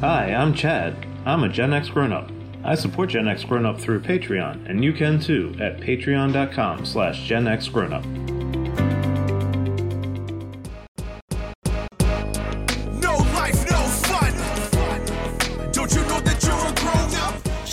Hi, I'm Chad. I'm a Gen X grown-up. I support Gen X Grown Up through Patreon, and you can too at patreon.com slash Gen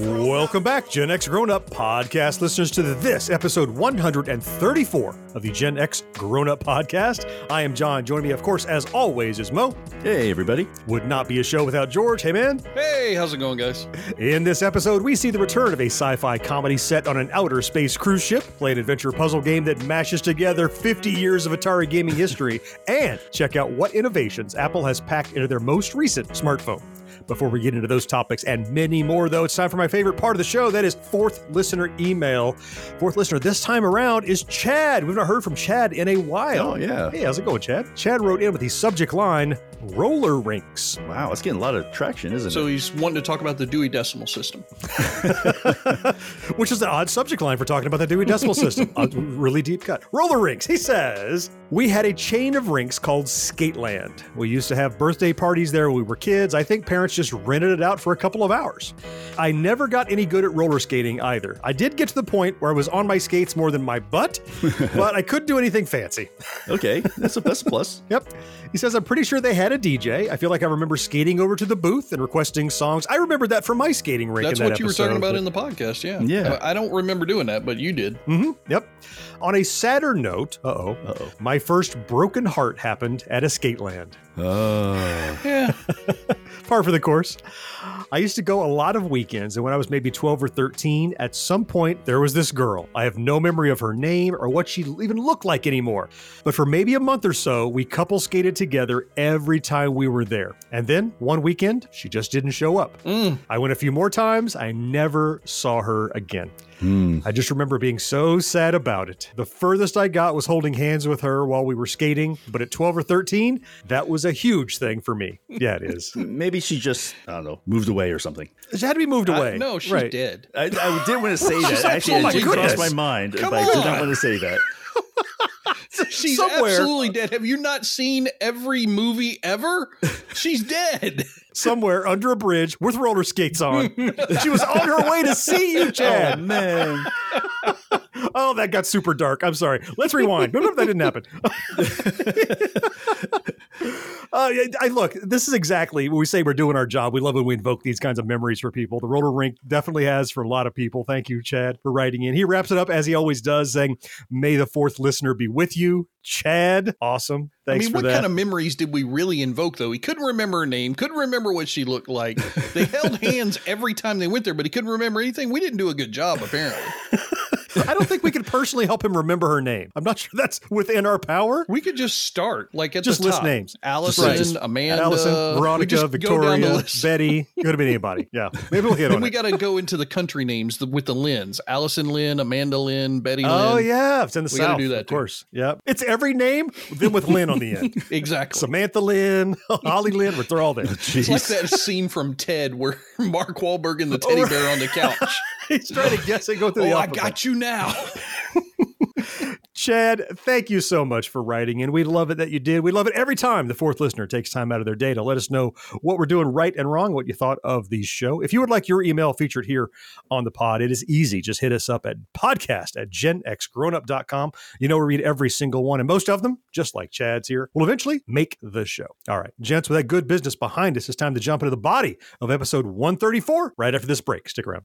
Welcome back, Gen X Grown Up podcast listeners, to this episode 134 of the Gen X Grown Up podcast. I am John. Joining me, of course, as always, is Mo. Hey, everybody. Would not be a show without George. Hey, man. Hey, how's it going, guys? In this episode, we see the return of a sci fi comedy set on an outer space cruise ship, play an adventure puzzle game that mashes together 50 years of Atari gaming history, and check out what innovations Apple has packed into their most recent smartphone. Before we get into those topics and many more, though, it's time for my favorite part of the show. That is fourth listener email. Fourth listener this time around is Chad. We've not heard from Chad in a while. Oh, yeah. Hey, how's it going, Chad? Chad wrote in with the subject line roller rinks. Wow, it's getting a lot of traction, isn't So it? So he's wanting to talk about the Dewey Decimal System. Which is an odd subject line for talking about the Dewey Decimal System. a really deep cut. Roller rinks. He says, We had a chain of rinks called Skateland. We used to have birthday parties there when we were kids. I think parents just rented it out for a couple of hours. I never got any good at roller skating either. I did get to the point where I was on my skates more than my butt, but I couldn't do anything fancy. okay, that's a, that's a plus. Yep. He says, I'm pretty sure they had a DJ. I feel like I remember skating over to the booth and requesting songs. I remember that from my skating rink. That's in that what you were talking about in the podcast, yeah. Yeah. I, I don't remember doing that, but you did. Mm-hmm, Yep. On a sadder note, uh oh, my first broken heart happened at Skateland. Oh. Yeah. Par for the course. I used to go a lot of weekends, and when I was maybe 12 or 13, at some point there was this girl. I have no memory of her name or what she even looked like anymore. But for maybe a month or so, we couple skated together every time we were there. And then one weekend, she just didn't show up. Mm. I went a few more times. I never saw her again. Hmm. I just remember being so sad about it. The furthest I got was holding hands with her while we were skating, but at 12 or 13, that was a huge thing for me. Yeah, it is. Maybe she just, I don't know, moved away or something. She had to be moved I- away. no, she Right. dead. I, I didn't want to say that. Actually, oh my it did goodness. cross my mind, Come but I did not want to say that. She's Somewhere. absolutely dead. Have you not seen every movie ever? She's dead. Somewhere under a bridge with roller skates on. she was on her way to see you, Oh, Chad. man. Oh, that got super dark. I'm sorry. Let's rewind. No, no, that didn't happen. uh, I look. This is exactly when we say we're doing our job. We love when we invoke these kinds of memories for people. The roller rink definitely has for a lot of people. Thank you, Chad, for writing in. He wraps it up as he always does, saying, "May the fourth listener be with you." Chad, awesome. Thanks. I mean, what that. kind of memories did we really invoke, though? He couldn't remember her name, couldn't remember what she looked like. They held hands every time they went there, but he couldn't remember anything. We didn't do a good job, apparently. I don't think we could personally help him remember her name. I'm not sure that's within our power. We could just start like at Just the list top. names. Allison, Right. Just Amanda, Allison, Veronica, Victoria. Betty. Could have been anybody. Yeah. Maybe we'll hit Then on we got to go into the country names the, with the Lynn's. Allison Lynn, Amanda Lynn, Betty oh, Lynn. Oh yeah, it's in the We gotta south. do that, of too. course. Yeah, it's every name, then with Lynn on the end. Exactly. Samantha Lynn, Holly Lynn, we're they're all there. it's like that scene from Ted where Mark Wahlberg and the teddy oh, bear on the couch. He's trying to guess and go through the oh, I got you now. Chad, thank you so much for writing in. We love it that you did. We love it every time the fourth listener takes time out of their day to let us know what we're doing right and wrong, what you thought of the show. If you would like your email featured here on the pod, it is easy. Just hit us up at podcast at genxgrownup.com. You know, we read every single one, and most of them, just like Chad's here, will eventually make the show. All right, gents, with that good business behind us, it's time to jump into the body of episode 134 right after this break. Stick around.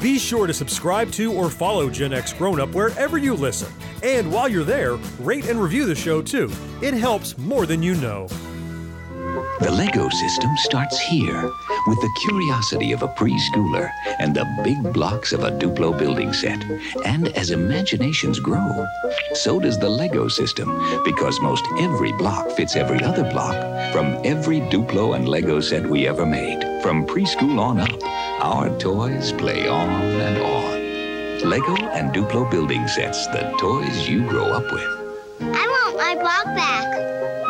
Be sure to subscribe to or follow Gen X Grown Up wherever you listen. And while you're there, rate and review the show too. It helps more than you know. The Lego system starts here with the curiosity of a preschooler and the big blocks of a Duplo building set. And as imaginations grow, so does the Lego system because most every block fits every other block from every Duplo and Lego set we ever made. From preschool on up, our toys play on and on. Lego and Duplo building sets, the toys you grow up with. I want my block back.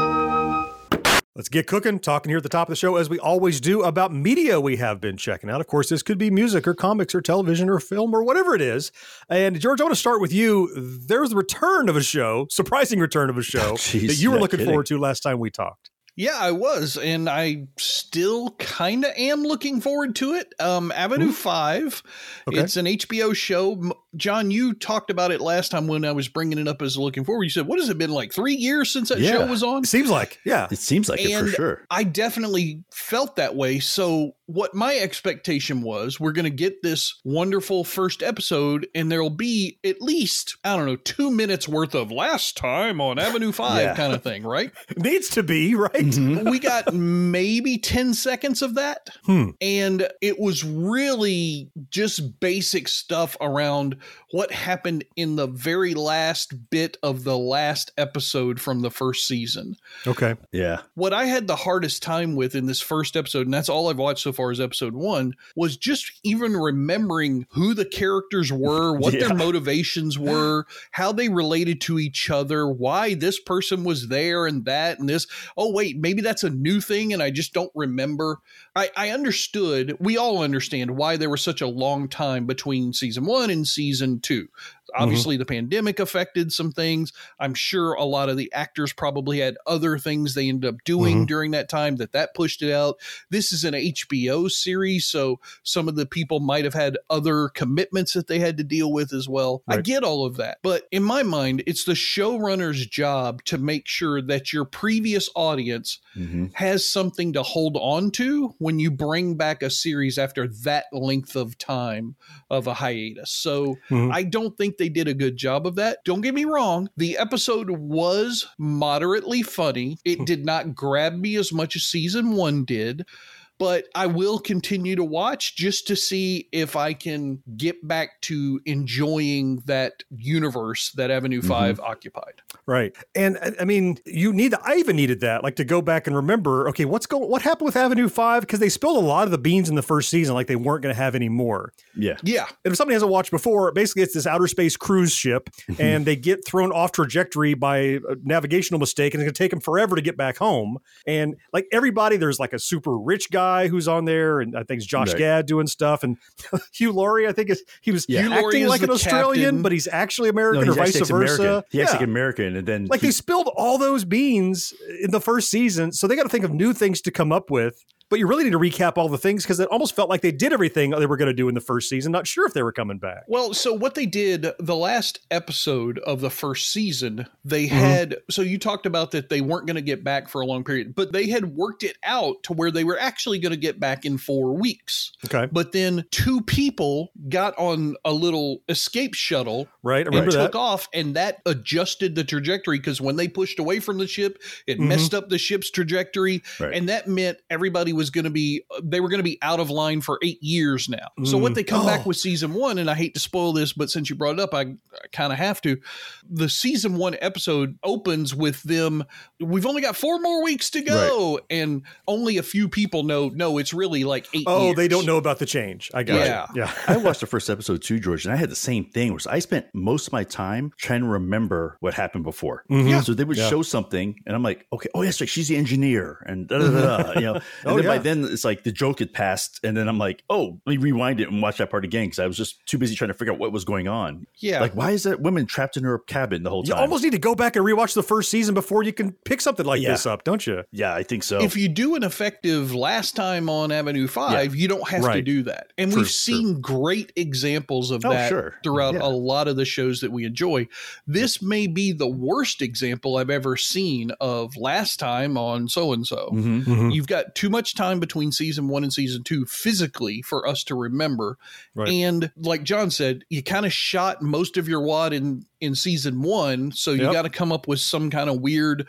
Let's get cooking, talking here at the top of the show, as we always do, about media we have been checking out. Of course, this could be music or comics or television or film or whatever it is. And George, I want to start with you. There's the return of a show, surprising return of a show oh, Jeez, that you were looking kidding. forward to last time we talked. Yeah, I was, and I still kind of am looking forward to it. Um, Avenue Five, Okay. it's an HBO show. John, you talked about it last time when I was bringing it up as looking forward. You said, "What has it been like? Three years since that Yeah. show was on?" Seems like, yeah. It seems like it for sure. I definitely felt that way. So, what my expectation was, we're going to get this wonderful first episode, and there'll be at least, I don't know, two minutes worth of last time on Avenue 5 Yeah. kind of thing, right? Needs to be, right? Mhm. we got maybe 10 seconds of that. Hmm. And it was really just basic stuff around what happened in the very last bit of the last episode from the first season Okay. Yeah. what I had the hardest time with in this first episode, and that's all I've watched so far is episode one, was just even remembering who the characters were, what Yeah. their motivations were, how they related to each other, why this person was there and that and this. Oh, wait, maybe that's a new thing and I just don't remember. I, I understood, we all understand why there was such a long time between season one and season two. Obviously, the pandemic affected some things. I'm sure a lot of the actors probably had other things they ended up doing Mhm. during that time that that pushed it out. This is an HBO series, so some of the people might have had other commitments that they had to deal with as well. I get all of that, but in my mind, it's the showrunner's job to make sure that your previous audience hmm has something to hold on to when you bring back a series after that length of time of a hiatus. So Mhm. I don't think they did a good job of that. Don't get me wrong, the episode was moderately funny. It hmm. did not grab me as much as season 1 did. But I will continue to watch just to see if I can get back to enjoying that universe that Avenue mm-hmm. 5 occupied. Right. And I- I mean, you need, I even needed that, like to go back and remember, okay, what's going, what happened with Avenue 5? Because they spilled a lot of the beans in the first season, like they weren't going to have any more. Yeah. Yeah. And if somebody hasn't watched before, basically it's this outer space cruise ship mm-hmm. and they get thrown off trajectory by a navigational mistake and it's going to take them forever to get back home. And like everybody, there's like a super rich guy who's on there and I think it's Josh Right. Gad doing stuff. And Hugh Laurie, I think is, he was Yeah. Acting like an Australian, captain. but he's actually No, American he's or vice versa. American. He acts Yeah. like American, and then Like he- they spilled all those beans in the first season, so they got to think of new things to come up with. But you really need to recap all the things because it almost felt like they did everything they were going to do in the first season. Not sure if they were coming back. Well, so what they did the last episode of the first season, they had so you talked about that they weren't going to get back for a long period, but they had worked it out to where they were actually going to get back in 4 weeks. Okay, But then two people got on a little escape shuttle right? I and took that. off, and that adjusted the trajectory because when they pushed away from the ship, it Mhm. messed up the ship's trajectory, Right. and that meant everybody was going to be they were going to be out of line for eight years now. So Mm. what they come Oh. back with season one, and I hate to spoil this, but since you brought it up, I, I kind of have to. The season one episode opens with them. We've only got four more weeks to go, and only a few people know. No, it's really like eight. Oh, they don't know about the change. I got Yeah. you. Yeah. I watched the first episode too, George, and I had the same thing. Was I spent most of my time trying to remember what happened before. Mhm. So they would Yeah. show something, and I'm like, okay, oh yes, like she's the engineer, and da da da. da, You know, and Oh, then by then it's like the joke had passed, and then I'm like, oh, let me rewind it and watch that part again because I was just too busy trying to figure out what was going on. Yeah. like why is that woman trapped in her cabin the whole time? You almost need to go back and rewatch the first season before you can pick something like Yeah. this up, don't you? yeah, I think so. if you do an effective last time on Avenue 5, you don't have to do that. And True, we've seen great examples of Oh, that sure. throughout Yeah. a lot of the shows that we enjoy. This may be the worst example I've ever seen of last time on so and so. You've got too much time between season one and season two physically for us to remember. Right. And like John said, you kind of shot most of your wad in in season one, so you Yep. got to come up with some kind of weird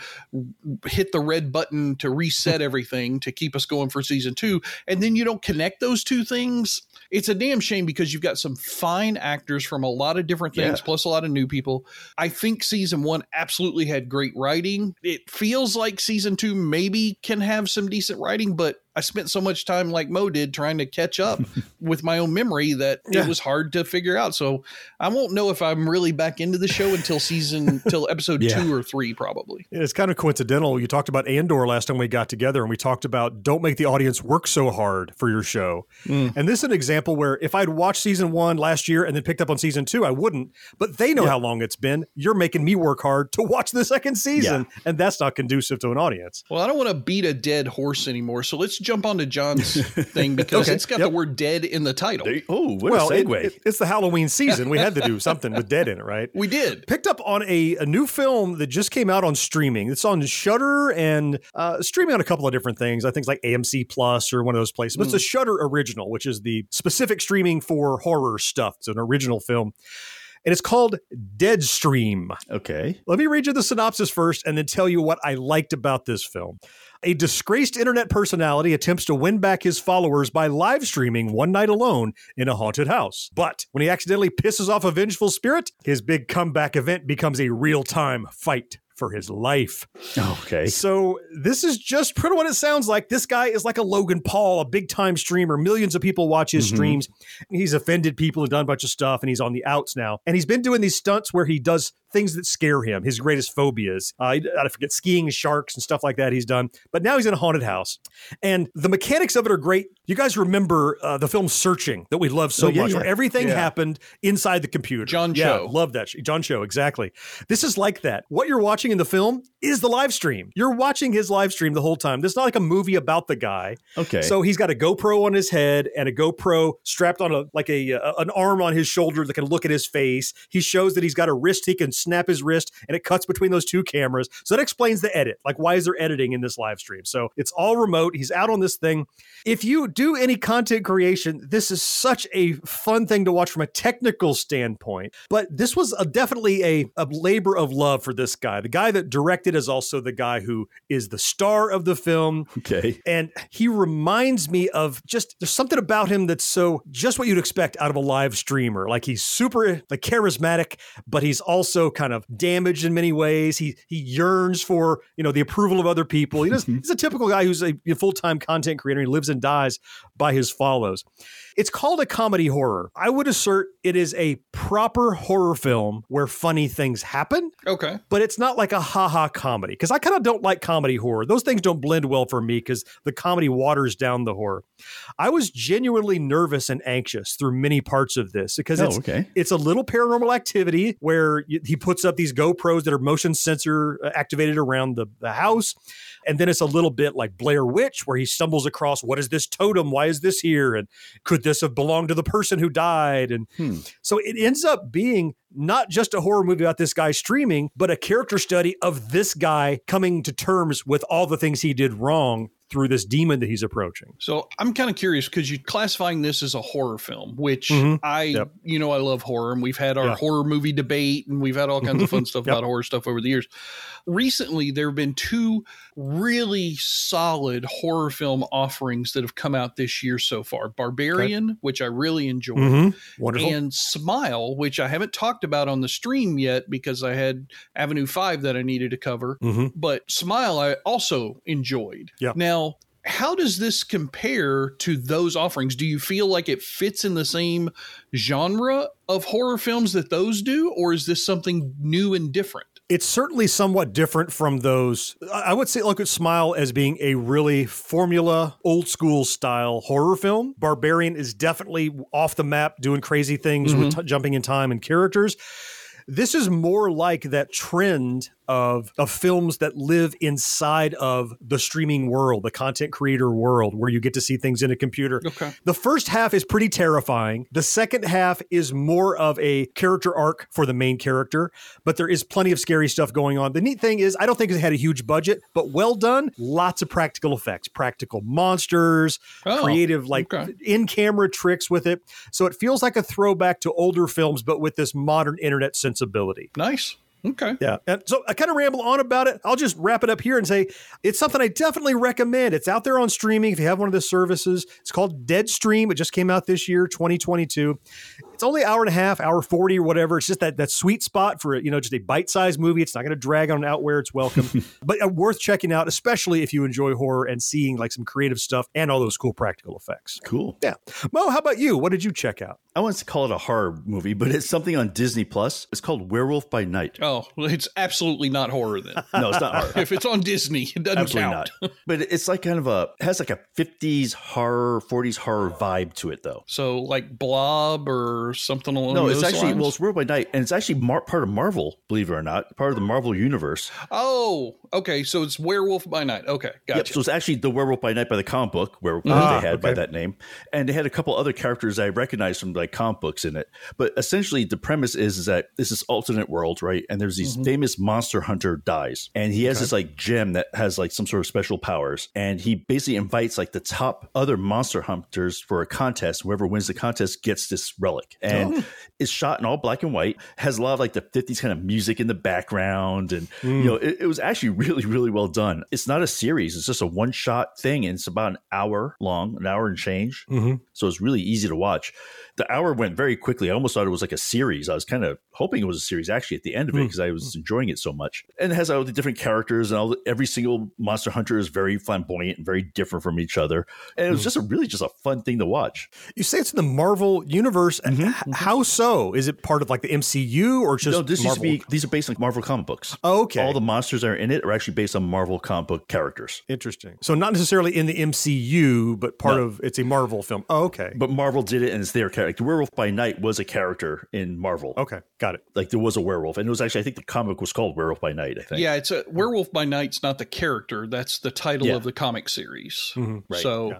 hit the red button to reset everything to keep us going for season two, and then you don't connect those two things. It's a damn shame because you've got some fine actors from a lot of different things, Yeah. plus a lot of new people. I think season one absolutely had great writing. It feels like season two maybe can have some decent writing, but I spent so much time like Mo did trying to catch up with my own memory that Yeah. it was hard to figure out. So I won't know if I'm really back into the show until season till episode Yeah. two or three, probably. It's kind of coincidental. You talked about Andor last time we got together, and we talked about don't make the audience work so hard for your show. Mm. And this is an example where if I'd watched season one last year and then picked up on season two, I wouldn't. But they know how long it's been. You're making me work hard to watch the second season, and that's not conducive to an audience. Well, I don't want to beat a dead horse anymore, so let's jump onto John's thing because Okay, it's got yep. the word "dead" in the title. There you- oh, what well, a it- segue! it- it's the Halloween season. We had to do something with dead in it, right? We did. picked up on a, a new film that just came out on streaming. It's on Shudder and uh, streaming on a couple of different things. I think it's like AMC Plus or one of those places. But it's a Shudder original, which is the specific streaming for horror stuff. It's an original film. And it's called Deadstream. okay, Let me read you the synopsis first and then tell you what I liked about this film. A disgraced internet personality attempts to win back his followers by live streaming one night alone in a haunted house. But when he accidentally pisses off a vengeful spirit, his big comeback event becomes a real time fight for his life. okay. So this is just pretty what it sounds like. This guy is like a Logan Paul, a big time streamer. Millions of people watch his Mhm. streams. He's offended people and done a bunch of stuff, and he's on the outs now. And he's been doing these stunts where he does things that scare him, his greatest phobias. Uh, I forget skiing, sharks, and stuff like that. He's done, but now he's in a haunted house, and the mechanics of it are great. You guys remember uh, the film Searching that we love so Oh, yeah, much, where everything Yeah. happened inside the computer. John yeah, Cho. love that. John Cho, exactly. This is like that. What you're watching in the film is the live stream. You're watching his live stream the whole time. This is not like a movie about the guy. Okay. So he's got a GoPro on his head and a GoPro strapped on a like a, uh an arm on his shoulder that can look at his face. He shows that he's got a wrist. He can snap his wrist, and it cuts between those two cameras. So that explains the edit. Like why is there editing in this live stream? So it's all remote. He's out on this thing. If you do any content creation, this is such a fun thing to watch from a technical standpoint. But this was a, definitely a, a labor of love for this guy. The guy that directed is also the guy who is the star of the film. okay. And he reminds me of just there's something about him that's so just what you'd expect out of a live streamer. Like he's super like charismatic, but he's also kind of damaged in many ways. He he yearns for you know the approval of other people. He does, he's a typical guy who's a, full time content creator. He lives and dies by his follows. It's called a comedy horror. I would assert it is a proper horror film where funny things happen Okay. but it's not like a haha comedy because I kind of don't like comedy horror. Those things don't blend well for me because the comedy waters down the horror. I was genuinely nervous and anxious through many parts of this because Oh, it's okay. it's a little paranormal activity where he puts up these GoPros that are motion sensor uh, activated around the, the house. And then it's a little bit like Blair Witch, where he stumbles across what is this totem? Why is this here? And could this have belonged to the person who died? And Hmm. so it ends up being not just a horror movie about this guy streaming, but a character study of this guy coming to terms with all the things he did wrong through this demon that he's approaching. So I'm kind of curious because you're classifying this as a horror film, which Mhm. I, Yep. you know, I love horror, and we've had our Yeah. horror movie debate, and we've had all kinds of fun stuff Yep. about horror stuff over the years. Recently, there have been two really solid horror film offerings that have come out this year so far: Barbarian, which I really enjoyed, Mhm. Wonderful. and Smile, which I haven't talked about on the stream yet because I had Avenue Five that I needed to cover Mhm. but Smile I also enjoyed. Yeah. Now, how does this compare to those offerings? Do you feel like it fits in the same genre of horror films that those do, or is this something new and different? It's certainly somewhat different from those. I would say look at Smile as being a really formula, old school style horror film. Barbarian is definitely off the map, doing crazy things with mm-hmm. t- jumping in time and characters. This is more like that trend of of films that live inside of the streaming world, the content creator world, where you get to see things in a computer. Okay. The first half is pretty terrifying. The second half is more of a character arc for the main character, but there is plenty of scary stuff going on. The neat thing is, I don't think it had a huge budget, but well done. Lots of practical effects, practical monsters, Oh, creative, like okay. in camera tricks with it. So it feels like a throwback to older films, but with this modern internet sensibility. Nice. Okay. Yeah. And so I kind of ramble on about it. I'll just wrap it up here and say it's something I definitely recommend. It's out there on streaming if you have one of the services. It's called Deadstream. It just came out this year, 2022. It's only hour and a half, hour 40 or whatever. It's just that that sweet spot for you know just a bite-sized movie. It's not going to drag on out where it's welcome, but uh, worth checking out, especially if you enjoy horror and seeing like some creative stuff and all those cool practical effects. Cool. Yeah. Mo, how about you? What did you check out? I want to call it a horror movie, but it's something on Disney Plus. It's called Werewolf by Night. Oh, it's absolutely not horror then. No, it's not horror. if it's on Disney, it doesn't Absolutely count. not. But it's like kind of a it has like a 50s horror, 40s horror vibe to it though. So like Blob or something along No, it's actually lines? well, it's Werewolf by Night, and it's actually mar- part of Marvel, believe it or not, part of the Marvel universe. Oh, okay. So it's Werewolf by Night. Okay, gotcha. Yep. So it's actually the Werewolf by Night by the comic book, where Ah, they had by that name, and they had a couple other characters I recognized from like comic books in it. But essentially, the premise is, is that this is alternate world, right? And there's these famous monster hunter dies, and he has this like gem that has like some sort of special powers, and he basically invites like the top other monster hunters for a contest. Whoever wins the contest gets this relic, and it's shot in all black and white. Has a lot of like the 50s kind of music in the background, and you know, it, it was actually really, really well done. It's not a series; it's just a one shot thing, and it's about an hour long, an hour and change. Mhm. So it's really easy to watch. The hour went very quickly. I almost thought it was like a series. I was kind of hoping it was a series actually at the end of it hmm. because I was enjoying it so much. And it has all the different characters and all the, every single monster hunter is very flamboyant and very different from each other. And it was hmm. just a really just a fun thing to watch. You say it's in the Marvel universe. Mm-hmm, H- mm-hmm. How so? Is it part of like the MCU or just no, this Marvel? used to be these are based on Marvel comic books. Oh, okay. All the monsters that are in it are actually based on Marvel comic book characters. Interesting. So not necessarily in the MCU, but part No. of it's a Marvel film. Oh, okay. But Marvel did it and it's their character. Werewolf by Night was a character in Marvel. Okay, got it. Like there was a werewolf. And it was actually I think the comic was called Werewolf by Night, I think. Yeah, it's a Werewolf by Night's not the character. That's the title Yeah. of the comic series. Mm-hmm. Right, So yeah.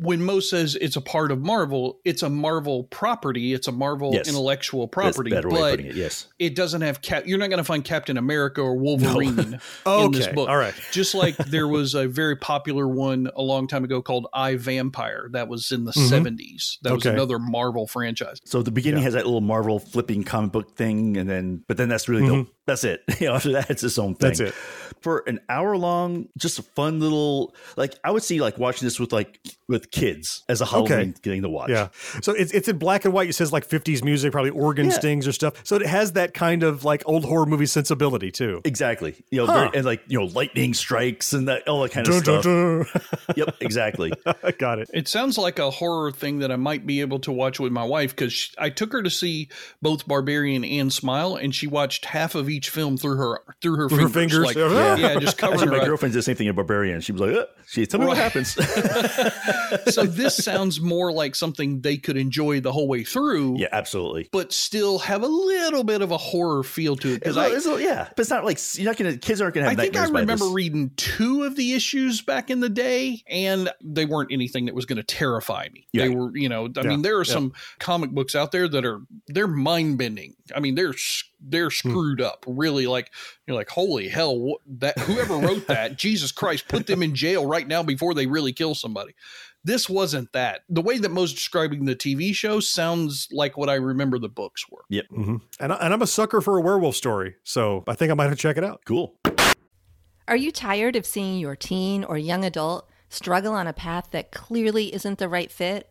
when Mo says it's a part of Marvel, it's a Marvel property. It's a Marvel Yes. intellectual That's a property. better way of but putting it, yes. it doesn't have cap. You're not going to find Captain America or Wolverine in this book. all right. Just like there was a very popular one a long time ago called I Vampire. That was in the mm-hmm. 70s. That was another Marvel franchise. So the beginning has that little Marvel flipping comic book thing, and then but then that's really the that's it. You know, after that it's its own thing. Mm-hmm. That's it. For an hour long, just a fun little like I would see like watching this with like with kids as a Halloween thing to watch. Yeah. So it's it's in black and white. It says like 50s music, probably organ Yeah. stings or stuff. So it has that kind of like old horror movie sensibility too. Exactly. You know, Huh. very, and like you know, lightning strikes and that all that kind of Dun, dun, stuff. dun. Yep, exactly. got it. It sounds like a horror thing that I might be able to watch with my wife because I took her to see both Barbarian and Smile, and she watched half of each film through her through her Through her fingers. fingers. Like, Yeah. yeah. just covering Actually, my girlfriend did the same thing in Barbarian. She was like, uh, "She tell me what happens." so this sounds more like something they could enjoy the whole way through. yeah, absolutely. But still have a little bit of a horror feel to it because I, yeah, but it's not like you're not gonna. Kids aren't gonna have. I think I remember reading two of the issues back in the day, and they weren't anything that was going to terrify me. They were, you know, I Yeah, mean, there are yeah. some comic books out there that are they're mind bending. I mean, they're they're Hmm. screwed up. Really, like you're like, holy hell, what, that whoever wrote that, Jesus Christ, put them in jail right now before they really kill somebody. This wasn't that. The way that Mo's describing the TV show sounds like what I remember the books were. Yep, And, I, and I'm a sucker for a werewolf story. So I think I might have to check it out. cool. Are you tired of seeing your teen or young adult struggle on a path that clearly isn't the right fit?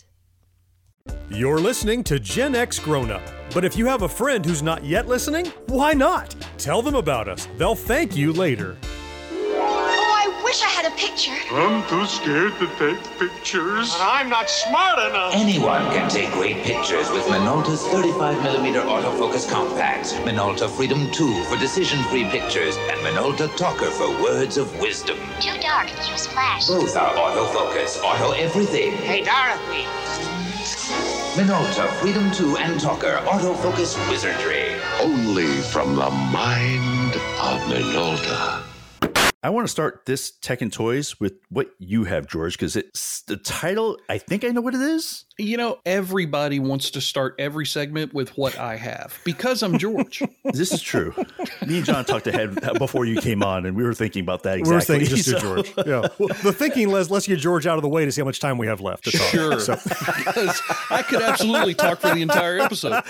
You're listening to Gen X Grown Up. But if you have a friend who's not yet listening, why not? Tell them about us. They'll thank you later. Oh, I wish I had a picture. I'm too scared to take pictures. And I'm not smart enough. Anyone can take great pictures with Minolta's 35mm autofocus compact, Minolta Freedom 2 for decision-free pictures, and Minolta Talker for words of wisdom. Too dark. Use flash. Both are autofocus, auto everything. Hey, Dorothy. Minolta Freedom 2 and Talker autofocus wizardry. Only from the mind of Minolta. I want to start this Tech and Toys with what you have, George, because it's the title. I think I know what it is. You know, everybody wants to start every segment with what I have because I'm George. this is true. Me and John talked ahead before you came on, and we were thinking about that exactly. We were thinking just So- to George. Yeah. Well, the thinking, let's, let's get George out of the way to see how much time we have left to talk. Sure. So, because I could absolutely talk for the entire episode.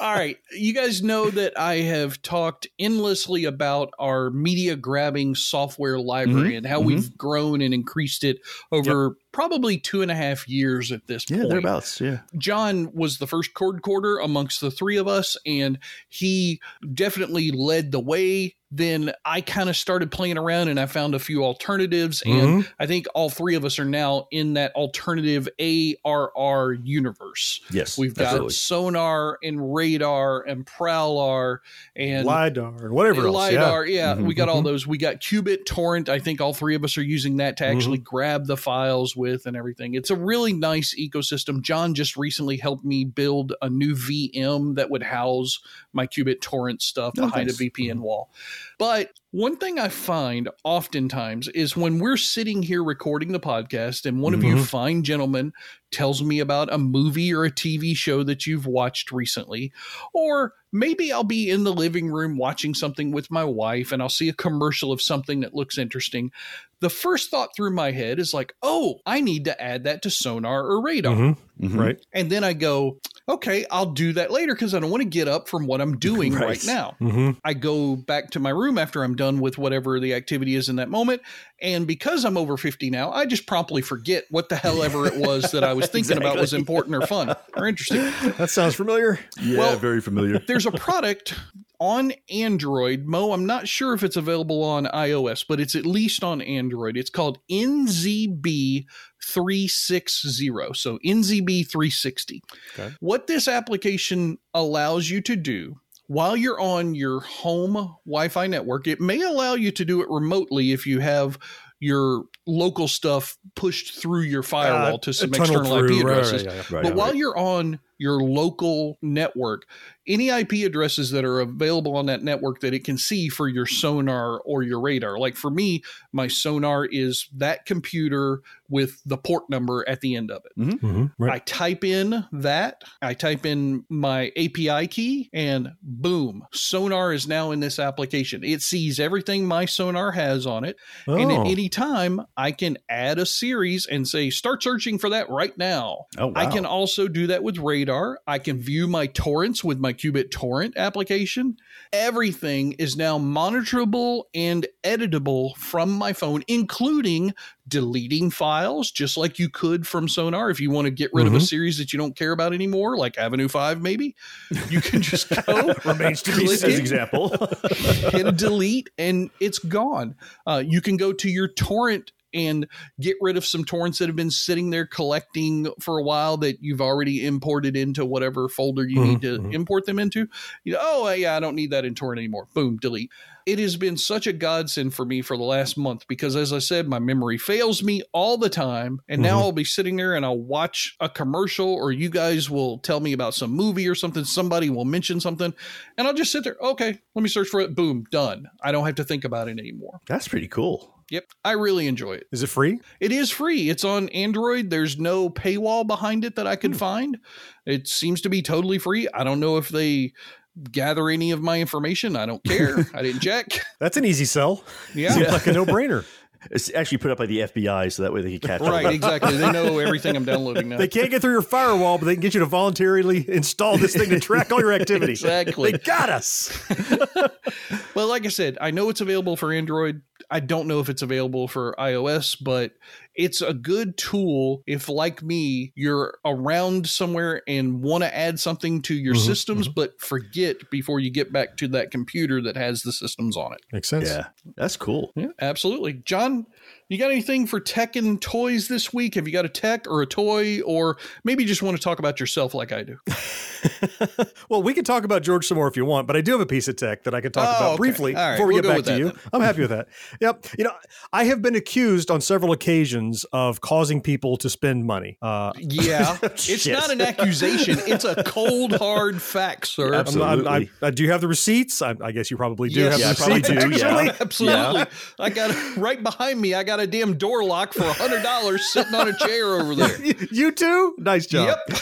All right. You guys know that I have talked endlessly about our media grabbing software library Mhm. and how Mhm. we've grown and increased it over probably two and a half years at this yeah, point. thereabouts. Yeah. John was the first cord quarter amongst the three of us, and he definitely led the way. Then I kind of started playing around and I found a few alternatives. And Mhm. I think all three of us are now in that alternative ARR universe. Yes, We've got absolutely. Sonarr and Radarr and Prowlarr and Lidarr and whatever else. Lidarr, yeah, Mhm, we got all mhm. those. We got qBittorrent. I think all three of us are using that to actually grab the files with and everything. It's a really nice ecosystem. John just recently helped me build a new VM that would house my qBittorrent stuff Oh, behind nice. a VPN wall. But one thing I find oftentimes is when we're sitting here recording the podcast and one of you Mm-hmm. Mhm. fine gentlemen tells me about a movie or a TV show that you've watched recently, or maybe I'll be in the living room watching something with my wife and I'll see a commercial of something that looks interesting. The first thought through my head is like, oh, I need to add that to Sonarr or Radarr. Mhm. Mhm. Right. And then I go, okay, I'll do that later because I don't want to get up from what I'm doing Right. right now. hmm I go back to my room after I'm done with whatever the activity is in that moment. And because I'm over 50 now, I just promptly forget what the hell ever it was that I was thinking about was important or fun or interesting. That sounds familiar. Yeah, Well, very familiar. There's a product on Android. Mo, I'm not sure if it's available on iOS, but it's at least on Android. It's called NZB 360. So NZB 360. Okay. What this application allows you to do while you're on your home Wi Fi network, it may allow you to do it remotely if you have your local stuff pushed through your firewall Uh, to some external IP through, right, addresses. right, yeah. Right, but right, while you're on your local network, any IP addresses that are available on that network that it can see for your Sonarr or your Radarr. Like for me, my Sonarr is that computer with the port number at the end of it. hmm Right. I type in that, I type in my API key, and boom, Sonarr is now in this application. It sees everything my Sonarr has on it. And at Oh. any time, I can add a series and say, start searching for that right now. Oh, I can also do that with Radarr. I can view my torrents with my qBittorrent application. Everything is now monitorable and editable from my phone, including deleting files, just like you could from Sonarr. If you want to get rid of a Mhm. series that you don't care about anymore, like Avenue 5, maybe, you can just go. Remains to be As example. hit a delete and it's gone. Uh, you can go to your torrent and get rid of some torrents that have been sitting there collecting for a while that you've already imported into whatever folder you need to Mhm. import them into. You know, oh yeah, I don't need that in torrent anymore. Boom, delete. It has been such a godsend for me for the last month because, as I said, my memory fails me all the time. And now Mhm. I'll be sitting there and I'll watch a commercial, or you guys will tell me about some movie or something. Somebody will mention something, and I'll just sit there. Okay, let me search for it. Boom, done. I don't have to think about it anymore. That's pretty cool. Yep, I really enjoy it. Is it free? It is free. It's on Android. There's no paywall behind it that I could hmm. find. It seems to be totally free. I don't know if they gather any of my information. I don't care. I didn't check. That's an easy sell. Yeah. Seems like a no-brainer. It's actually put up by the FBI, so that way they can catch Right, exactly. They know everything I'm downloading now. They can't get through your firewall, but they can get you to voluntarily install this thing to track all your activity. Exactly. They got us. Well, like I said, I know it's available for Android. I don't know if it's available for iOS, but it's a good tool if, like me, you're around somewhere and want to add something to your Mhm, systems, but forget before you get back to that computer that has the systems on it. Makes sense. Yeah, that's cool. Yeah, absolutely. John, you got anything for tech and toys this week? Have you got a tech or a toy, or maybe you just want to talk about yourself like I do? well, we can talk about George some more if you want, but I do have a piece of tech that I can talk Oh, about okay. briefly All right, before we we'll get back to that you. then. I'm happy with that. Yep. You know, I have been accused on several occasions of causing people to spend money. Uh, Yeah, it's shit. not an accusation; it's a cold, hard fact, sir. I'm- I'm- I'm- I do you have the receipts? I, I guess you probably do Yes. have Yeah, the probably receipts. do, actually. yeah. Absolutely. I got right behind me. I got a damn door lock for a hundred dollars sitting on a chair over there. you too? Nice job. Yep.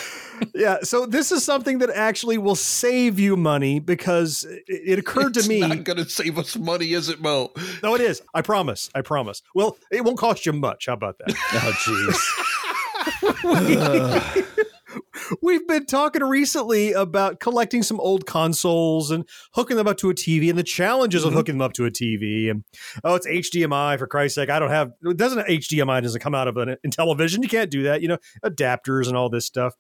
yeah. So this is something that actually will save you money because it, it occurred to It's me. not going to save us money, is it, Mo? No, it is. I promise. I promise. Well, it won't cost you much. How about that? Oh, jeez. We've been talking recently about collecting some old consoles and hooking them up to a TV and the challenges of mm-hmm. hooking them up to a TV. And oh, it's HDMI for Christ's sake. I don't have it doesn't HDMI doesn't come out of an in television. You can't do that. You know, adapters and all this stuff.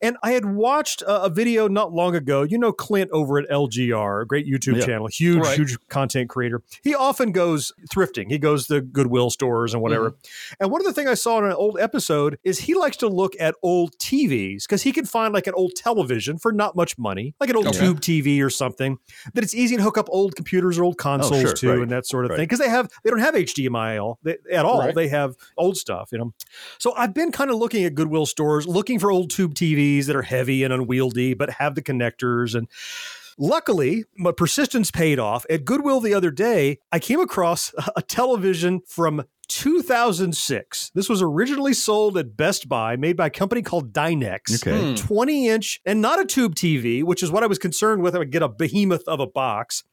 And I had watched a, a video not long ago. You know, Clint over at LGR, a great YouTube Yeah. channel, huge, Right. huge content creator. He often goes thrifting. He goes to Goodwill stores and whatever. Mm-hmm. And one of the things I saw in an old episode is he likes to look at old TVs because he can find like an old television for not much money, like an old Okay. tube TV or something that it's easy to hook up old computers or old oh, consoles Oh, sure, to right, and that sort of right. thing because they have they don't have HDMI all, they, at all. Right. They have old stuff, you know. So I've been kind of looking at Goodwill stores, looking for old tube TVs that are heavy and unwieldy but have the connectors and. Luckily, my persistence paid off. At Goodwill the other day, I came across a television from 2006. This was originally sold at Best Buy, made by a company called Dynex. Okay. Hmm. 20 inch and not a tube TV, which is what I was concerned with. I would get a behemoth of a box.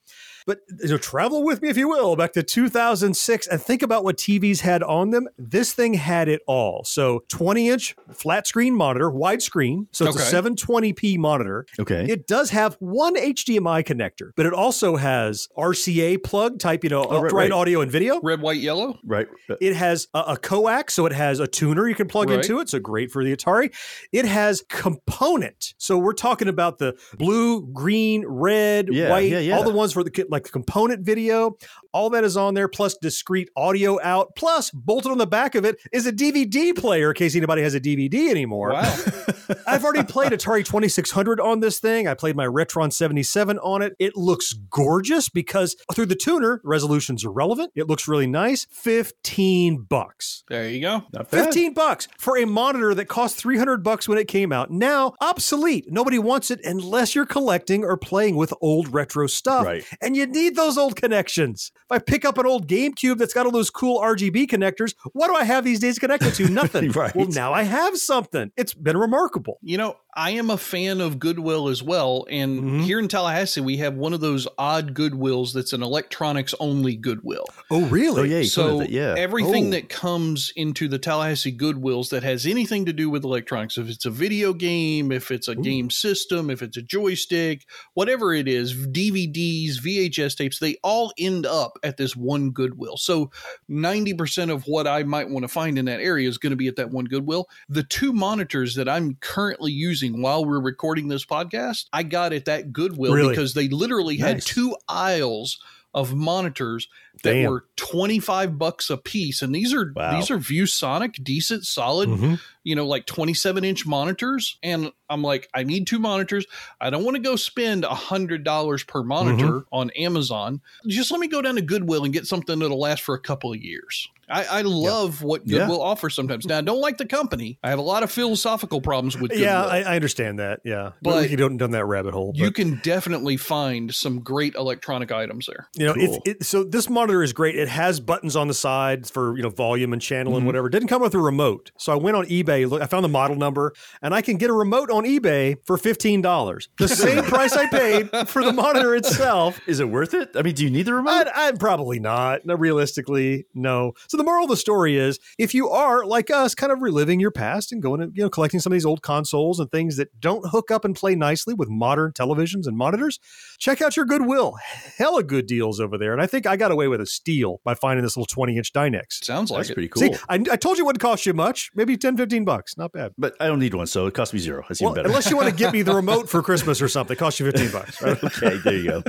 But you know, travel with me, if you will, back to 2006 and think about what TVs had on them. This thing had it all. So 20 inch flat screen monitor, widescreen. So it's Okay. a 720p monitor. Okay. It does have one HDMI connector, but it also has RCA plug type, you know, Oh, right, upright right. audio and video. Red, white, yellow. right. It has a, a coax, so it has a tuner you can plug Right. into it. So great for the Atari. It has component. So we're talking about the blue, green, red, Yeah, white, yeah, yeah. all the ones for the ki- like the component video. All that is on there, plus discrete audio out. Plus, bolted on the back of it is a DVD player in case anybody has a DVD anymore. Wow. I've already played Atari 2600 on this thing. I played my Retron 77 on it. It looks gorgeous because through the tuner, resolution's irrelevant. It looks really nice. 15 bucks. There you go. Not bad. 15 bucks for a monitor that cost 300 bucks when it came out. Now obsolete. Nobody wants it unless you're collecting or playing with old retro stuff. Right. And you need those old connections. If I pick up an old GameCube that's got all those cool RGB connectors, what do I have these days connected to? Nothing. Right. Well, now I have something. It's been remarkable. You know, I am a fan of Goodwill as well. And Mm-hmm. here in Tallahassee, we have one of those odd Goodwills that's an electronics only Goodwill. Oh, really? Oh, yeah. So so, yeah. everything Oh. that comes into the Tallahassee Goodwills that has anything to do with electronics, if it's a video game, if it's a game system, if it's a joystick, whatever it is, DVDs, VHS tapes, they all end up at this one Goodwill. So 90% of what I might want to find in that area is going to be at that one Goodwill. The two monitors that I'm currently using while we're recording this podcast, I got at that Goodwill Really? because they literally had two aisles of monitors that Damn. were 25 bucks a piece and these are Wow. these are ViewSonic decent solid Mhm. you know like 27 inch monitors and I'm like I need two monitors I don't want to go spend a hundred dollars per monitor on Amazon just let me go down to Goodwill and get something that'll last for a couple of years I, I love what Yeah. Goodwill offers sometimes now I don't like the company I have a lot of philosophical problems with Goodwill Yeah, I, I understand that. Yeah, but But you don't done that rabbit hole. you can definitely find some great electronic items there You know, Cool. it's it, so this monitor is great. It has buttons on the sides for you know volume and channel Mm-hmm. and whatever. It didn't come with a remote, so I went on eBay. Look, I found the model number, and I can get a remote on eBay for fifteen dollars, the same price I paid for the monitor itself. Is it worth it? I mean, do you need the remote? I, I'm probably not. No, realistically, no. So the moral of the story is, if you are like us, kind of reliving your past and going and you know collecting some of these old consoles and things that don't hook up and play nicely with modern televisions and monitors, check out your Goodwill. Hella good deals over there, and I think I got away with with a steal by finding this little 20 inch Dynex. Sounds like That's it. pretty cool. See, I, I told you it wouldn't cost you much. Maybe 10, 15 bucks. Not bad. but I don't need one, so it cost me zero. That's Well, even better. unless you want to get me the remote for Christmas or something, it costs you 15 bucks. Right? okay, there you go.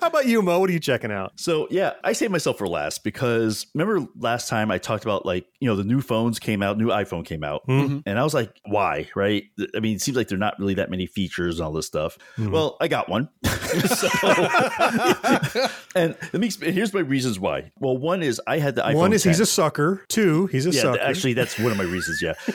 How about you, Mo? What are you checking out? So yeah, I saved myself for last because remember last time I talked about like you know the new phones came out, new iPhone came out, Mhm. and I was like, why? Right? I mean, it seems like there're not really that many features and all this stuff. Mhm. Well, I got one. so, and let me. exp- Here's my reasons why. Well, one is I had the iPhone. One is he's a sucker. Two, he's a yeah, sucker. actually, that's one of my reasons. Yeah,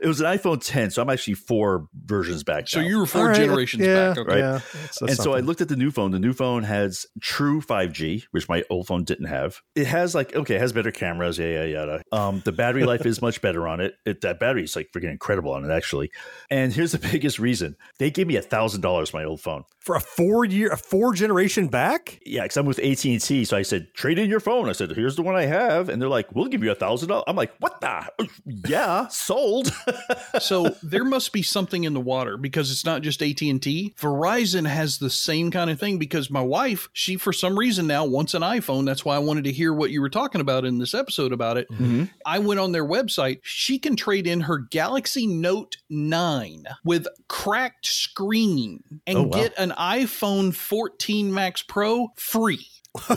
it was an iPhone 10, so I'm actually four versions back. So now. you were four All right, generations yeah, back. Okay. right? Yeah, that's- that's and so I looked at the new phone. The new phone has true 5G, which my old phone didn't have. It has like okay, it has better cameras, yeah, yeah, yada. Um, the battery life is much better on it. it. That battery is like freaking incredible on it, actually. And here's the biggest reason: they gave me a thousand dollars for my old phone. for a four year, a four generation back. Yeah, because I'm with AT and T, so I said trade in your phone. I said here's the one I have, and they're like, we'll give you a thousand dollars. I'm like, what the? Yeah, sold. so there must be something in the water because it's not just AT&T. Verizon has the same kind of thing because my wife, she for some reason now wants an iPhone. That's why I wanted to hear what you were talking about in this episode about it. Mm-hmm. I went on their website. She can trade in her Galaxy Note 9 with cracked screen and Oh, wow. get an iPhone 14 Max Pro free.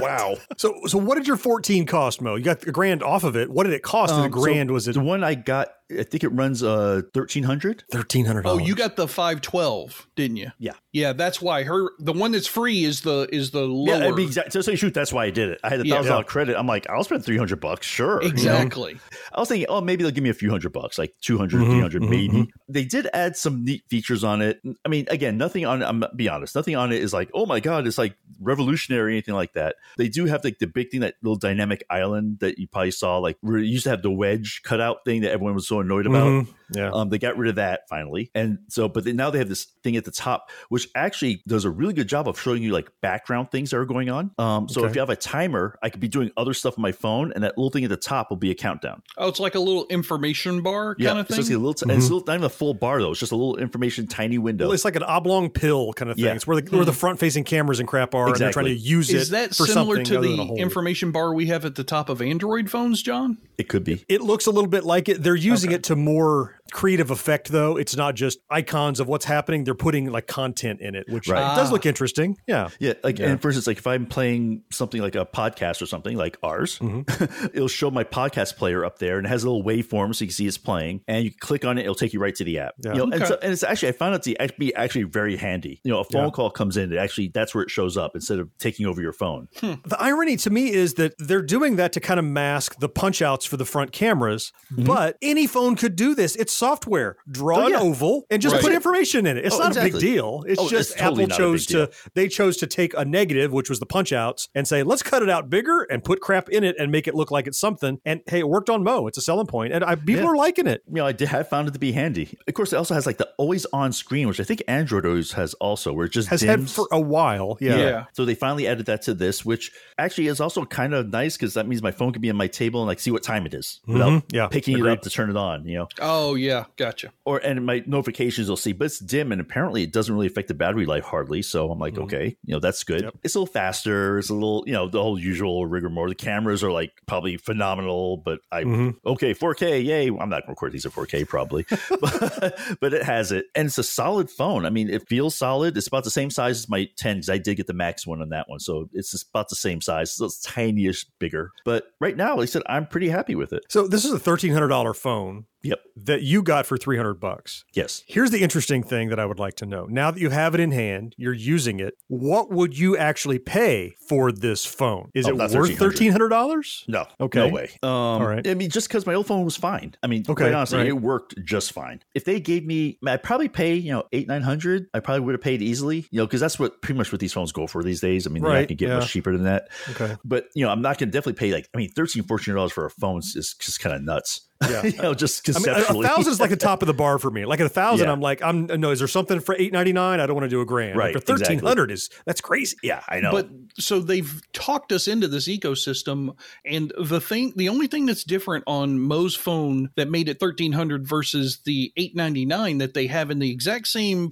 wow. So, so what did your 14 cost, Mo? You got a grand off of it. What did it cost? and a Um, so grand was it? the one I got? I think it runs uh thirteen hundred. Thirteen hundred. Oh, you got the 512, didn't you? Yeah. Yeah, that's why her the one that's free is the is the lower. Yeah, I mean, exactly. So, so shoot, that's why I did it. I had a thousand dollar credit. I'm like, I'll spend three hundred bucks, sure. you know? Exactly. I was thinking, oh, maybe they'll give me a few hundred bucks, like 200, Mhm, 300, mhm, maybe. mhm. They did add some neat features on it. I mean, again, nothing on. I'm be honest, nothing on it is like, oh my god, it's like revolutionary, anything like that. They do have like the big thing, that little dynamic island that you probably saw, like where it used to have the wedge cutout thing that everyone was so annoyed about. Mhm, Yeah. Um, they got rid of that finally, and so but then now they have this thing at the top, which actually does a really good job of showing you like background things that are going on. Um, so Okay. if you have a timer, I could be doing other stuff on my phone, and that little thing at the top will be a countdown. Oh, it's like a little information bar Yeah, kind of it's thing. just a little. T- and It's not even a full bar though. It's just a little information, tiny window. Well, it's like an oblong pill kind of thing. Yeah. It's where the, where the front facing cameras and crap are, and they're trying to Exactly. use it Is that for similar something to other than a the information bar we have at the top of Android phones, John? it could be. It looks a little bit like it. They're using it to more creative effect, though. It's not just icons of what's happening. They're putting like content in it, which Right. uh, does Ah. look interesting. Yeah. Yeah, like Yeah. and for instance, like if I'm playing something like a podcast or something like ours, Mm-hmm. it'll show my podcast player up there, and it has a little waveform so you can see it's playing, and you click on it, it'll take you right to the app. Yeah. You know, and, so, and it's actually I found it to be actually very handy. You know, a phone Yeah. call comes in, it actually that's where it shows up instead of taking over your phone. The irony to me is that they're doing that to kind of mask the punch outs for the front cameras, but any phone could do this. It's software. Draw Mm-hmm. Oh, an oval and just Right. put information in it. It's Oh, not a big deal. It's Oh, just it's totally Apple chose to they chose to take a negative, which was the punch outs, and say, let's cut it out bigger and put crap in it and make it look like it's something. And hey, it worked on Mo. It's a selling point. And I, people Yeah. are liking it. You know, I did have found it to be handy. Of course, it also has like the always on screen, which I think Android always has also, where it just Has dims. had for a while. Yeah. Yeah. So they finally added that to this, which actually is also kind of nice because that means my phone can be on my table and like see what time it is without Mhm. Yeah. picking it up to turn it on. You know, Oh yeah, gotcha. or and my notifications will see, but it's dim and apparently it doesn't really affect the battery life hardly. So I'm like, okay, you know, that's good. Yep. It's a little faster. It's a little, you know, the whole usual rigmarole. The cameras are like probably phenomenal, but I Mhm. okay, 4K, yay! I'm not going to record these at 4K probably, but, but it has it, and it's a solid phone. I mean, it feels solid. It's about the same size as my 10 because I did get the max one on that one, so it's just about the same size. So it's tinyish bigger, but right now, like I said, I'm pretty happy with it. So this is a thirteen hundred dollar phone Yep. that you got for three hundred bucks. Yes. Here's the interesting thing that I would like to know. Now that you have it in hand, you're using it. What would you actually pay for this phone? Is Oh, it worth 1,300. thirteen hundred dollars? No. Okay. No way. Um, All right. I mean, just because my old phone was fine. I mean, Okay, quite honestly, right. it worked just fine. If they gave me, I'd probably pay, you know, eight, nine hundred. I probably would have paid easily, you know, because that's what pretty much what these phones go for these days. I mean, Right, going to get yeah. much cheaper than that. Okay. But, you know, I'm not going to definitely pay like, I mean, 13 $14 for a phone is just kind of nuts. Yeah. you know, just I mean, a- conceptually. a thousand is like the top of the bar for me. Like at a thousand, Yeah. I'm like, I'm no. Is there something for eight ninety nine? I don't want to do a grand. Right, For thirteen hundred is that's crazy. yeah, I know. But so they've talked us into this ecosystem, and the thing, the only thing that's different on Mo's phone that made it thirteen hundred versus the eight ninety nine that they have in the exact same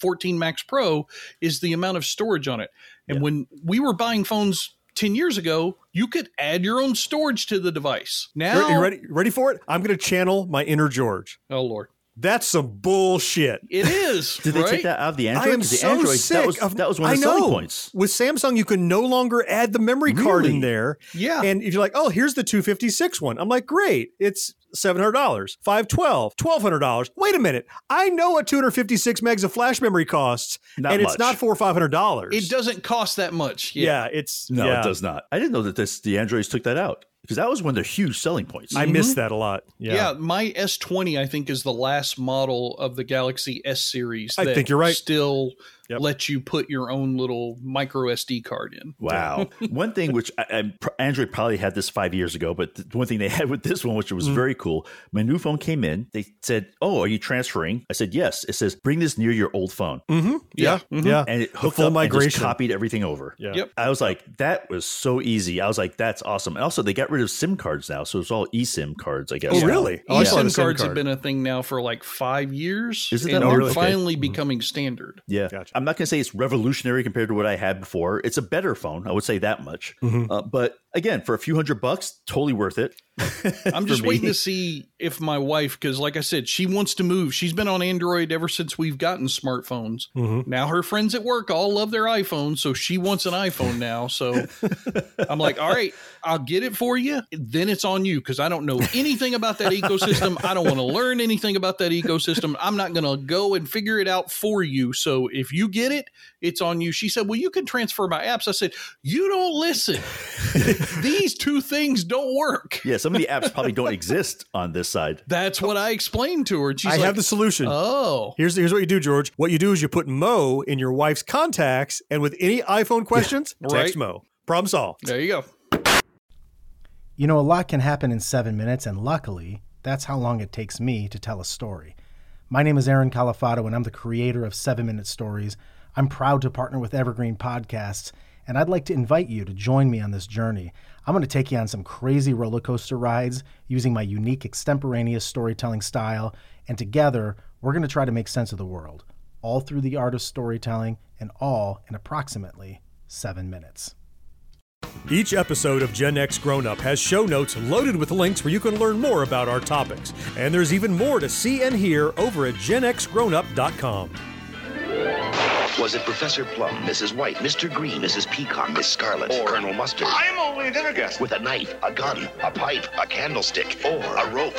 14 Max Pro is the amount of storage on it. And when we were buying phones 10 years ago, you could add your own storage to the device. Now, You ready? Ready for it? I'm going to channel my inner George. Oh Lord, that's some bullshit. It is. Did they take that out of the Android? I am 'Cause the so Android, sick that was, of, that was one of I the selling know. points. With Samsung, you can no longer add the memory card in there. Yeah. And if you're like, oh, here's the 256 one, I'm like, great. It's $700, 512, $1,200. Wait a minute. I know what 256 megs of flash memory costs, Not and it's not four or $500. it doesn't cost that much. yeah. it's. No, yeah. it does not. I didn't know that this the Androids took that out because that was one of their huge selling points. I miss mm-hmm. that a lot. Yeah. Yeah. my S20 I think is the last model of the Galaxy S series. I that think you're right. Still lets you put your own little micro SD card in. Wow. one thing which I, I, Android probably had this five years ago, but the one thing they had with this one, which was Mm. very cool, my new phone came in. They said, "Oh, are you transferring?" I said, "Yes." It says, "Bring this near your old phone." Mm-hmm. Yeah. Mhm. Yeah. And it The hooked full up and migration. just copied everything over. Yeah. Yep. I was like, that was so easy. I was like, that's awesome. And also, they got rid of SIM cards now, so it's all eSIM cards, I guess. Oh, now. really? Oh, I saw eSIM SIM cards have been a thing now for like five years. Is it and that they're long? Okay. finally Mm-hmm. becoming standard. Yeah, I'm not going to say it's revolutionary compared to what I had before. It's a better phone, I would say that much. Mm-hmm. Uh, but again, for a few hundred bucks, totally worth it. I'm just me. waiting to see if my wife, because like I said, she wants to move. She's been on Android ever since we've gotten smartphones. Mm-hmm. Now her friends at work all love their iPhones, so she wants an iPhone now. So I'm like, all right, I'll get it for you. Then it's on you because I don't know anything about that ecosystem. I don't want to learn anything about that ecosystem. I'm not going to go and figure it out for you. So if you get it, it's on you. She said, well, you can transfer my apps. I said, you don't listen. These two things don't work. Yeah, some of the apps probably don't exist on this side. That's what I explained to her. And she's I like, have the solution. Oh, Here's here's what you do, George. What you do is you put Mo in your wife's contacts, and with any iPhone questions, text Right. Mo. Problem solved. there you go. You know, a lot can happen in seven minutes, and luckily, that's how long it takes me to tell a story. My name is Aaron Califato, and I'm the creator of Seven Minute Stories. I'm proud to partner with Evergreen Podcasts, and I'd like to invite you to join me on this journey. I'm going to take you on some crazy roller coaster rides using my unique extemporaneous storytelling style, and together, we're going to try to make sense of the world, all through the art of storytelling, and all in approximately seven minutes. Each episode of Gen X Grown Up has show notes loaded with links where you can learn more about our topics. And there's even more to see and hear over at genxgrownup.com. Was it Professor Plum, Mrs. White, Mr. Green, Mrs. Peacock, Miss Scarlet, or Colonel Mustard? I'm only a dinner guest. With a knife, a gun, a pipe, a candlestick, or a rope.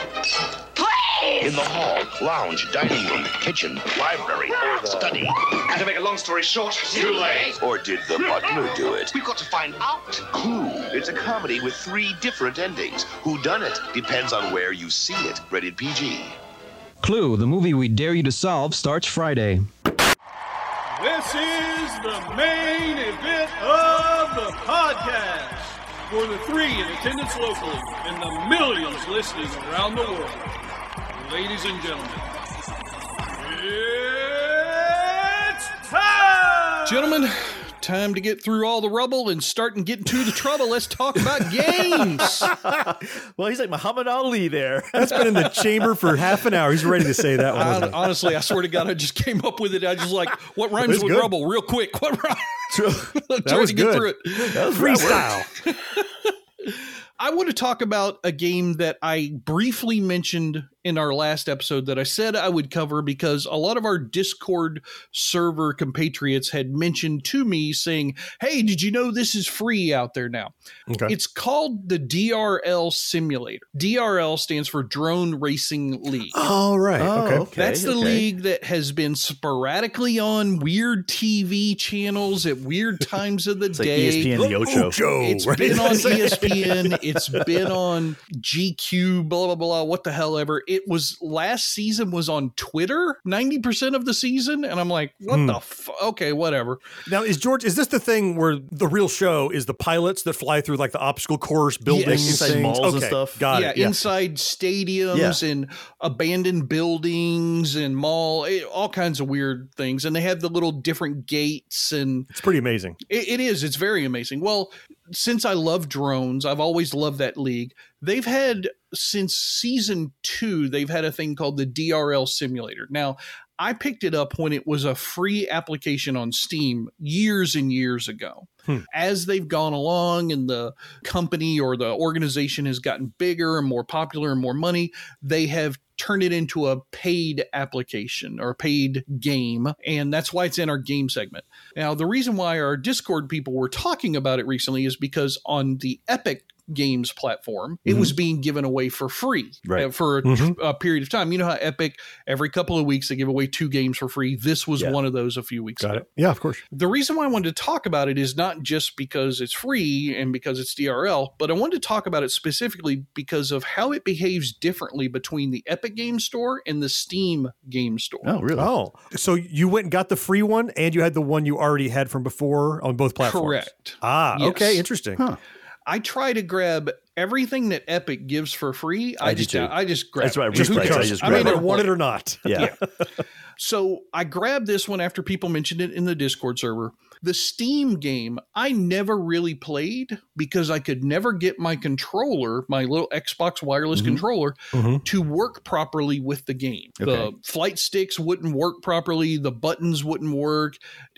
Please! In the hall, lounge, dining room, kitchen, library, or study. And to make a long story short, too late. Or did the butler do it? We've got to find out. Clue. It's a comedy with three different endings. Who done it? Depends on where you see it. Rated PG. Clue, the movie we dare you to solve, starts Friday. This is the main event of the podcast for the three in attendance locally and the millions listening around the world. Ladies and gentlemen, it's time! Gentlemen, time to get through all the rubble and start and get into the trouble. Let's talk about games. well, he's like Muhammad Ali there. That's been in the chamber for half an hour. He's ready to say that one. I, wasn't he? honestly, I swear to God, I just came up with it. I just like, what rhymes with good. rubble? Real quick. What rhymes? That Trying was to get good. through it. That was Freestyle. I want to talk about a game that I briefly mentioned in our last episode that I said I would cover because a lot of our Discord server compatriots had mentioned to me saying, Hey, did you know this is free out there now? Okay. It's called the DRL Simulator. DRL stands for Drone Racing League. All right. Oh, okay. okay. That's the league that has been sporadically on weird TV channels at weird times of the It's like day. ESPN the Ocho. Ocho, It's right? been on ESPN. It's been on GQ. Blah blah blah. What the hell ever. It was last season was on Twitter. Ninety percent of the season, and I'm like, what Hmm. the? F- okay, whatever. Now, is George? Is this the thing where the real show is the pilots that fly through like the obstacle course buildings, Yes. Inside things? malls and stuff. Got yeah, it. Yeah. inside stadiums and abandoned buildings and mall, eh, all kinds of weird things. And they have the little different gates and It's pretty amazing. It, it is. It's very amazing. Well, since I love drones, I've always loved that league. They've had since season two, they've had a thing called the DRL simulator. Now, I picked it up when it was a free application on Steam years and years ago. Hmm. As they've gone along and the company or the organization has gotten bigger and more popular and more money, they have turned it into a paid application or a paid game. And that's why it's in our game segment. Now, the reason why our Discord people were talking about it recently is because on the Epic games platform it Mhm. was being given away for free Right. uh, for a, Mhm. a period of time you know how epic every couple of weeks they give away two games for free this was one of those a few weeks Got ago it. Yeah, of course. the reason why I wanted to talk about it is not just because it's free and because it's DRL, but I wanted to talk about it specifically because of how it behaves differently between the Epic Game Store and the Steam Game Store. Oh, really? Oh, so you went and got the free one, and you had the one you already had from before on both platforms. Correct. Ah, Yes. okay, interesting. I try to grab everything that Epic gives for free. I, I do just too. I just grab That's why I it. just I just I mean, grab I it. Want it or not? Yeah. So I grabbed this one after people mentioned it in the Discord server. The Steam game, I never really played because I could never get my controller, my little Xbox wireless Mhm. controller, Mhm. to work properly with the game. The flight sticks wouldn't work properly, the buttons wouldn't work.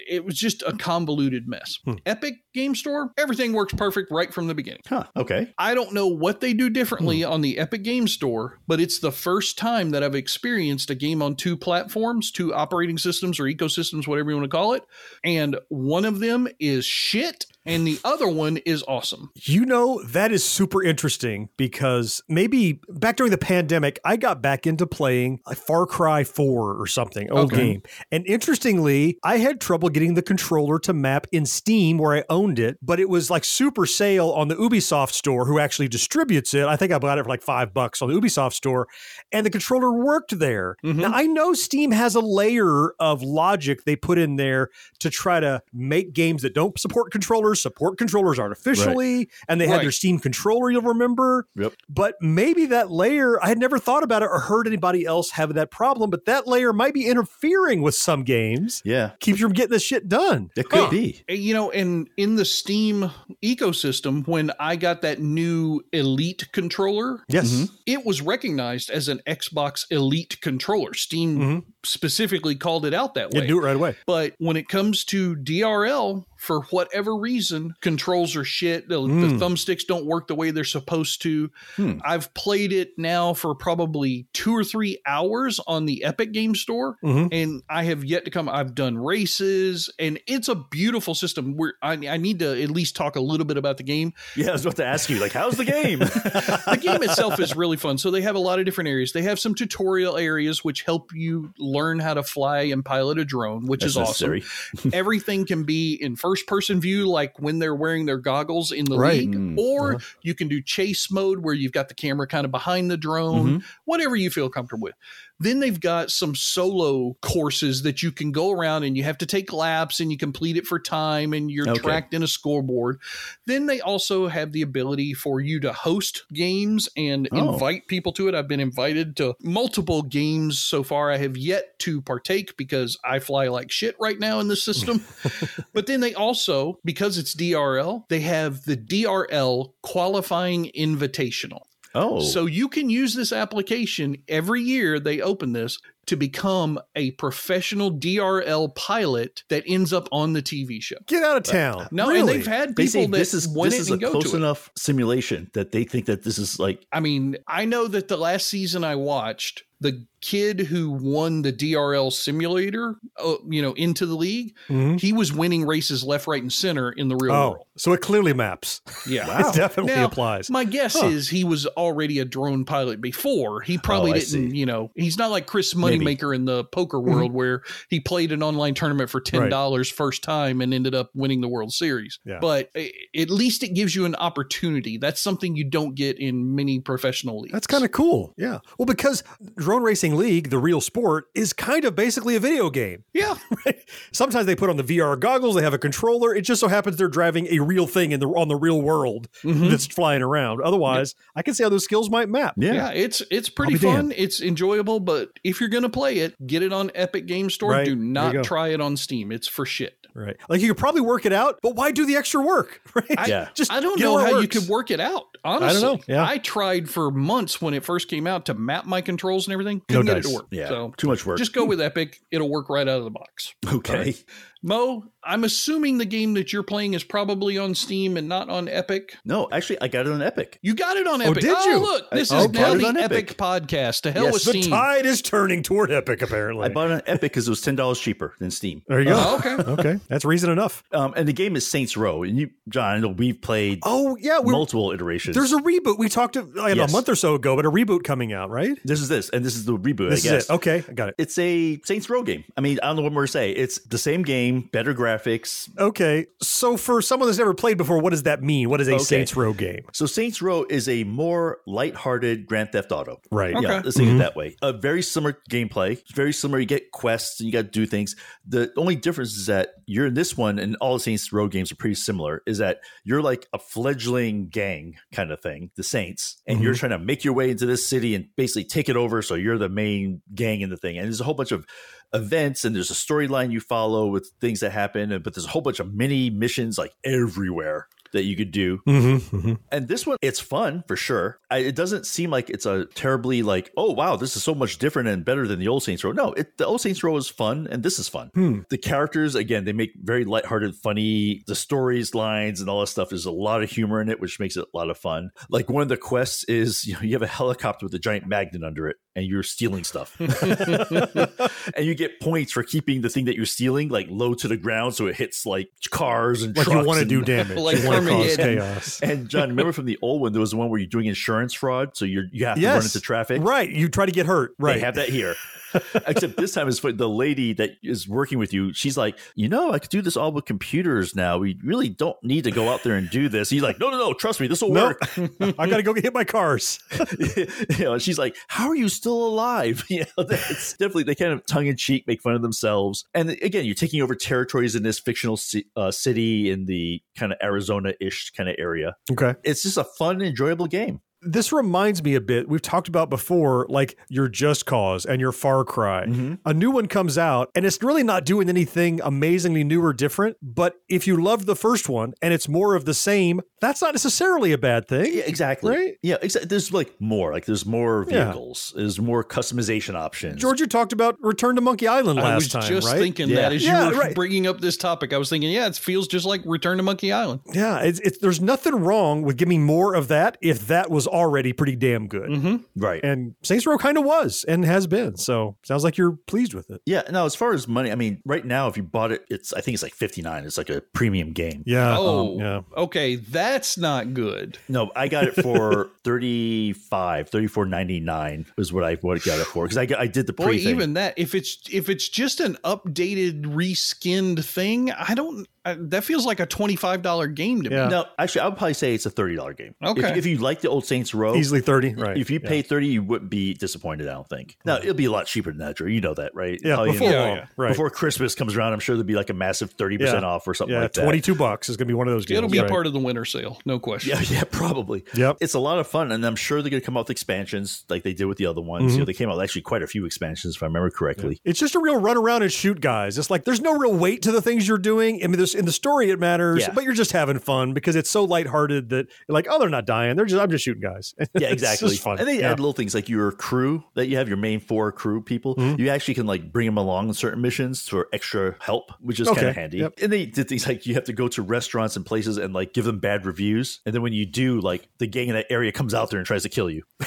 It was just a convoluted mess. Epic Game Store, everything works perfect right from the beginning. Huh. Okay. I don't know what they do differently on the Epic Game Store, but it's the first time that I've experienced a game on two platforms, two operating systems or ecosystems, whatever you want to call it. And one of them is shit and the other one is awesome. You know, that is super interesting because maybe back during the pandemic, I got back into playing a Far Cry 4 or something, old Okay. game. And interestingly, I had trouble getting the controller to map in Steam where I owned it, but it was like super sale on the Ubisoft store who actually distributes it. I think I bought it for like five bucks on the Ubisoft store, and the controller worked there. Mm-hmm. Now, I know Steam has a layer of logic they put in there to try to make games that don't support controllers support controllers artificially, and they had their Steam controller, you'll remember. Yep. But maybe that layer, I had never thought about it or heard anybody else have that problem, but that layer might be interfering with some games. Yeah. Keeps you from getting this shit done. It could Huh. be. You know, and in the Steam ecosystem, when I got that new Elite controller, Yes. Mm-hmm. Mhm. it was recognized as an Xbox Elite controller. Steam specifically called it out that You way. do it right away. But when it comes to DRL, for whatever reason, controls are shit. The, Mm. the thumbsticks don't work the way they're supposed to. Hmm. I've played it now for probably two or three hours on the Epic Game Store, Mhm. and I have yet to come. I've done races, and it's a beautiful system. Where I, I need to at least talk a little bit about the game. Yeah, I was about to ask you, like, how's the game? the game itself is really fun. So they have a lot of different areas. They have some tutorial areas which help you learn how to fly and pilot a drone, which That's is awesome. Everything can be in first person view, like when they're wearing their goggles in the Right. league, Mm. or you can do chase mode where you've got the camera kind of behind the drone, whatever you feel comfortable with. Then they've got some solo courses that you can go around and you have to take laps and you complete it for time and you're Okay. tracked in a scoreboard. Then they also have the ability for you to host games and Oh. invite people to it. I've been invited to multiple games so far. I have yet to partake because I fly like shit right now in the system. but then they also, because it's DRL, they have the DRL qualifying invitational. Oh. So you can use this application every year they open this to become a professional DRL pilot that ends up on the TV show. Get out of town. No, Really? and they've had They say people that this is went this is a close to it. enough simulation that they think that this is like I mean, I know that the last season I watched, the kid who won the DRL simulator, uh, you know, into the league, Mhm. he was winning races left, right, and center in the real Oh, world. so it clearly maps. Yeah, It definitely Now, applies. My guess Huh. is he was already a drone pilot before. He probably Oh, didn't, see. you know, he's not like Chris Maybe. Moneymaker in the poker world where he played an online tournament for ten dollars first time and ended up winning the World Series. Yeah. But a- at least it gives you an opportunity. That's something you don't get in many professional leagues. That's kind of cool. Yeah. Well, because Drone Racing League, the real sport, is kind of basically a video game. yeah. Right? Sometimes they put on the VR goggles, they have a controller. It just so happens they're driving a real thing in the on the real world Mhm. that's flying around. Otherwise, I can see how those skills might map. yeah. Yeah, it's it's pretty I'll be fun. It's enjoyable, but if you're going to play it, get it on Epic Game Store. Right. Do not try it on Steam. It's for shit. Right. Like you could probably work it out, but why do the extra work? Right. I, Just I don't know where it how you could work it out. Honestly, know. Yeah. I tried for months when it first came out to map my controls and everything. No Couldn't get it to work. Yeah, So too much work. just go with Epic. It'll work right out of the box. okay. Mo, I'm assuming the game that you're playing is probably on Steam and not on Epic. No, actually, I got it on Epic. You got it on Oh, Epic. did you? look, this I- is I now the Epic. Epic. podcast. To hell Yes, with The Steam. tide is turning toward Epic, apparently. I bought it on Epic because it was ten dollars cheaper than Steam. there you go. Oh, okay. okay. That's reason enough. Um, and the game is Saints Row, and you, John, we've played Oh, yeah. We're, multiple iterations. there's a reboot. We talked to, like, Yes. a month or so ago, but a reboot coming out, right? this is this, and this is the reboot. This I guess. is it. Okay. I got it. It's a Saints Row game. I mean, I don't know what more to say. It's the same game, better graphics. Okay. So for someone that's never played before, what does that mean? What is a Okay. Saints Row game? So Saints Row is a more lighthearted Grand Theft Auto. Right. Yeah, let's think Mhm. it that way. A very similar gameplay. Very similar. You get quests and you got to do things. The only difference is that you're in this one, and all the Saints Row games are pretty similar. Is that you're like a fledgling gang kind of thing, the Saints, and you're trying to make your way into this city and basically take it over. So you're the main gang in the thing, and there's a whole bunch of events and there's a storyline you follow with things that happen, but there's a whole bunch of mini missions like everywhere that you could do. Mm-hmm. And this one, it's fun for sure. I, it doesn't seem like it's a terribly like, oh wow, this is so much different and better than the old Saints Row. No, it, the old Saints Row is fun, and this is fun. Hmm. The characters, again, they make very lighthearted, funny. The stories, lines, and all that stuff. There's a lot of humor in it, which makes it a lot of fun. Like one of the quests is, you know, you have a helicopter with a giant magnet under it, and you're stealing stuff, and you get points for keeping the thing that you're stealing like low to the ground, so it hits like cars and Like you trucks want to and- do damage. Like you want to cause chaos. and John, remember from the old one, there was the one where you're doing insurance fraud, so you're you have to run into traffic. Right. You try to get hurt. Right. They have that here. Except this time is the lady that is working with you. She's like, you know, I could do this all with computers now. We really don't need to go out there and do this. He's like, no, no, no, trust me, this will No, work. I got to go hit my cars. you know, she's like, how are you still alive? You know, it's definitely they kind of tongue in cheek make fun of themselves. And again, you're taking over territories in this fictional uh, city in the kind of Arizona ish kind of area. Okay. It's just a fun, enjoyable game. This reminds me a bit. We've talked about before, like your Just Cause and your Far Cry. Mm-hmm. A new one comes out, and it's really not doing anything amazingly new or different. But if you loved the first one and it's more of the same, that's not necessarily a bad thing. Yeah, exactly. Right? Yeah, exactly. There's like more. Like there's more Yeah. vehicles. There's more customization options. George, you talked about Return to Monkey Island last time. I was time, just right? thinking Yeah. that as Yeah, you were right. bringing up this topic, I was thinking, yeah, it feels just like Return to Monkey Island. Yeah, it's, it's there's nothing wrong with giving me more of that if that was already pretty damn good. Mm-hmm. right. And Saints Row kind of was and has been. So sounds like you're pleased with it. yeah. Now, as far as money, I mean, right now, if you bought it, it's I think it's like 59. It's like a premium game. Yeah. Oh, um, yeah. okay, that's not good. No, I got it for 35, 34.99 was what I what I got it for because I, I did the Boy, pre thing. even that if it's if it's just an updated, reskinned thing, I don't. I, that feels like a twenty five dollar game to Yeah. me. No, actually, I would probably say it's a thirty dollar game. Okay. If, if you like the old Saints Row, Easily 30, right. If you Yeah. pay thirty, you wouldn't be disappointed. I don't think. Now it'll be a lot cheaper than that, Drew. You know that, right? Yeah, Probably, before you know, long, yeah. right. Before Christmas comes around, I'm sure there'll be like a massive thirty percent Yeah. off or something yeah, like that. 22 bucks is going to be one of those deals. It'll be right? a part of the winter sale, no question. Yeah, yeah, probably. Yep. It's a lot of fun, and I'm sure they're going to come out with expansions like they did with the other ones. Mm-hmm. You know, they came out with actually quite a few expansions, if I remember correctly. It's just a real run around and shoot guys. It's like there's no real weight to the things you're doing. I mean, there's, in the story it matters, Yeah. but you're just having fun because it's so lighthearted that like, oh, they're not dying. They're just I'm just shooting guys. Yeah, exactly. fun. And they Yeah. add little things like your crew that you have, your main four crew people. Mm-hmm. You actually can like bring them along on certain missions for extra help, which is Okay. kind of handy. Yep. And they did things like you have to go to restaurants and places and like give them bad reviews. And then when you do, like the gang in that area comes out there and tries to kill you.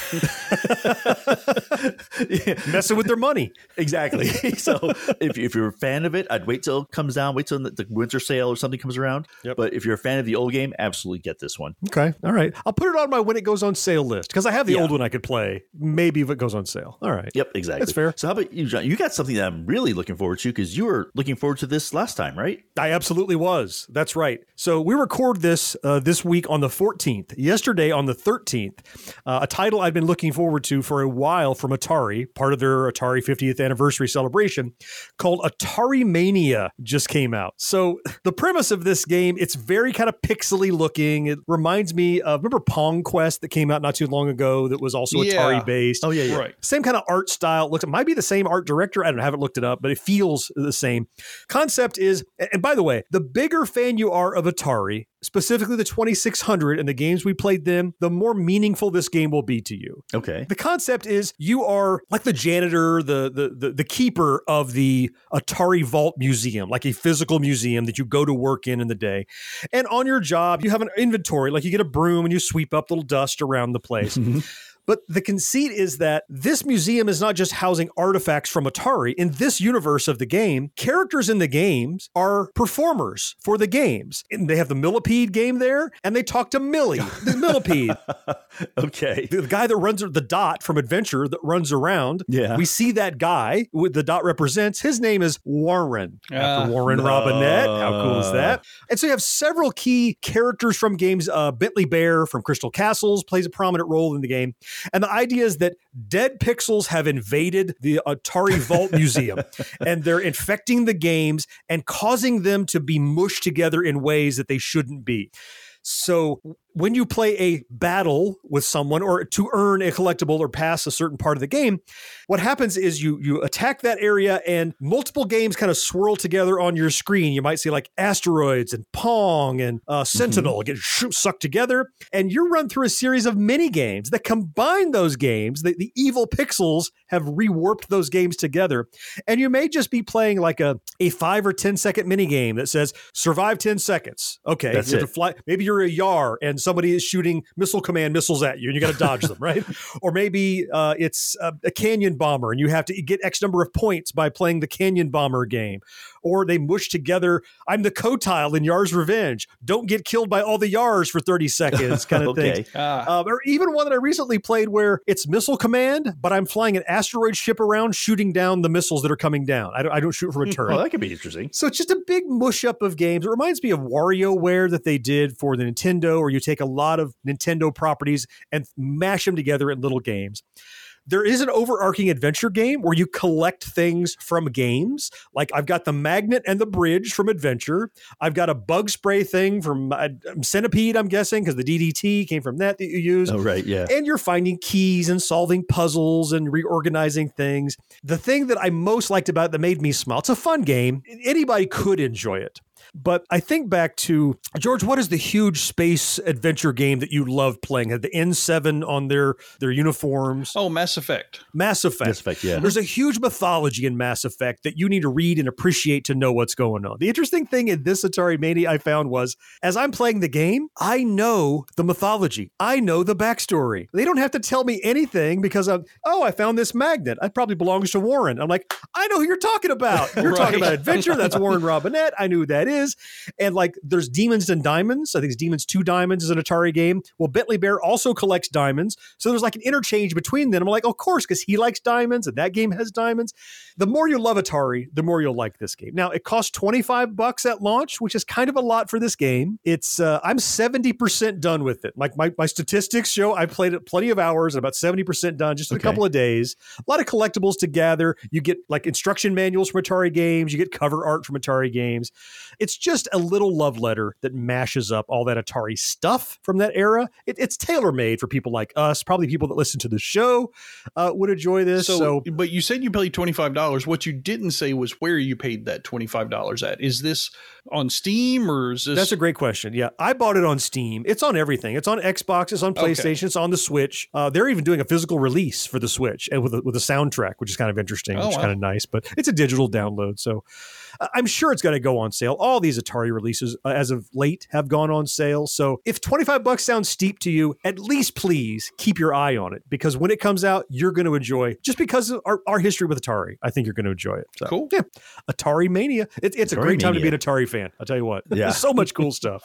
messing with their money. Exactly. so if, if you're a fan of it, I'd wait till it comes down, wait till the, the winter sale or something comes around. Yep. But if you're a fan of the old game, absolutely get this one. Okay. All right. I'll put it on my when it goes on sale list because I have the Yeah. old one I could play. Maybe if it goes on sale. All right. Yep, exactly. That's fair. So how about you, John? You got something that I'm really looking forward to because you were looking forward to this last time, right? I absolutely was. That's right. So we record this uh, this week on the 14th. Yesterday on the 13th, uh, a title I've been looking forward to for a while from Atari Atari, part of their Atari 50th anniversary celebration, called Atari Mania just came out. So the premise of this game, it's very kind of pixely looking. It reminds me of remember Pong Quest that came out not too long ago that was also Yeah. Atari based. Oh yeah, yeah. Right. Same kind of art style. Looks it might be the same art director. I don't haven't looked it up, but it feels the same. Concept is, and by the way, the bigger fan you are of Atari, specifically the 2600 and the games we played then, the more meaningful this game will be to you. Okay. The concept is you are like the janitor, the, the the the keeper of the Atari Vault Museum, like a physical museum that you go to work in in the day. And on your job, you have an inventory, like you get a broom and you sweep up little dust around the place. Mm-hmm. But the conceit is that this museum is not just housing artifacts from Atari. In this universe of the game, characters in the games are performers for the games. And they have the Millipede game there, and they talk to Millie, the Millipede. okay. The guy that runs the dot from Adventure that runs around. Yeah. We see that guy with the dot represents. His name is Warren. Ah. after Warren Robinett. How cool is that? And so you have several key characters from games. Uh, Bentley Bear from Crystal Castles plays a prominent role in the game. And the idea is that dead pixels have invaded the Atari Vault Museum and they're infecting the games and causing them to be mushed together in ways that they shouldn't be. So when you play a battle with someone or to earn a collectible or pass a certain part of the game, what happens is you you attack that area and multiple games kind of swirl together on your screen. You might see like asteroids and Pong and uh, Sentinel get sh- sucked together, and you run through a series of mini games that combine those games. The, the evil pixels have rewarped those games together, and you may just be playing like a a five or ten second mini game that says survive 10 seconds. Okay, That's you it. to fly. Maybe you're a Yar and somebody is shooting missile command missiles at you and you got to dodge them, right? Or maybe uh, it's a, a canyon bomber and you have to get X number of points by playing the canyon bomber game. Or they mush together, I'm the Qotile in Yar's Revenge. Don't get killed by all the Yars for 30 seconds, kind of Okay. thing. Ah. Uh, or even one that I recently played where it's missile command, but I'm flying an asteroid ship around shooting down the missiles that are coming down. I don't, I don't shoot from a turret. Oh, that could be interesting. So it's just a big mush up of games. It reminds me of WarioWare that they did for the Nintendo, where you take a lot of Nintendo properties and mash them together in little games. There is an overarching adventure game where you collect things from games. Like I've got the magnet and the bridge from Adventure. I've got a bug spray thing from uh, Centipede, I'm guessing, because the DDT came from that that you use. Oh, right. Yeah. And you're finding keys and solving puzzles and reorganizing things. The thing that I most liked about it that made me smile, it's a fun game. Anybody could enjoy it. But I think back to George, what is the huge space adventure game that you love playing? Had the N7 on their their uniforms. Oh, Mass Effect. Mass Effect. Mass Effect, yeah. There's a huge mythology in Mass Effect that you need to read and appreciate to know what's going on. The interesting thing in this Atari Mania I found was as I'm playing the game, I know the mythology. I know the backstory. They don't have to tell me anything because I'm, oh, I found this magnet. It probably belongs to Warren. I'm like, I know who you're talking about. You're talking about adventure. That's Warren Robinett. I knew who that is. And like there's Demons and Diamonds. I think it's Demons to Diamonds is an Atari game. Well, Bentley Bear also collects diamonds. So there's like an interchange between them. I'm like, of course, because he likes diamonds and that game has diamonds. The more you love Atari, the more you'll like this game. Now, it costs 25 bucks at launch, which is kind of a lot for this game. It's uh, I'm 70% done with it. Like my, my statistics show I played it plenty of hours and about 70% done just in a couple of days. A lot of collectibles to gather. You get like instruction manuals from Atari games, you get cover art from Atari games. It's just a little love letter that mashes up all that Atari stuff from that era. It, it's tailor made for people like us, probably people that listen to the show uh, would enjoy this. So, So, but you said you paid twenty five dollars. What you didn't say was where you paid that twenty five dollars at. Is this on Steam or is this? That's a great question. Yeah, I bought it on Steam. It's on everything. It's on Xbox. It's on Okay. PlayStation. It's on the Switch. Uh, they're even doing a physical release for the Switch and with a, with a soundtrack, which is kind of interesting, Oh, which is kind of nice. But it's a digital download, so I'm sure it's going to go on sale. All these Atari releases, uh, as of late, have gone on sale. So if 25 bucks sounds steep to you, at least please keep your eye on it because when it comes out, you're going to enjoy. Just because of our, our history with Atari, I think you're going to enjoy it. So, Cool. Yeah, Atari Mania. It, it's a Atari great time to be an Atari fan. I'll tell you what. Yeah. So much cool stuff.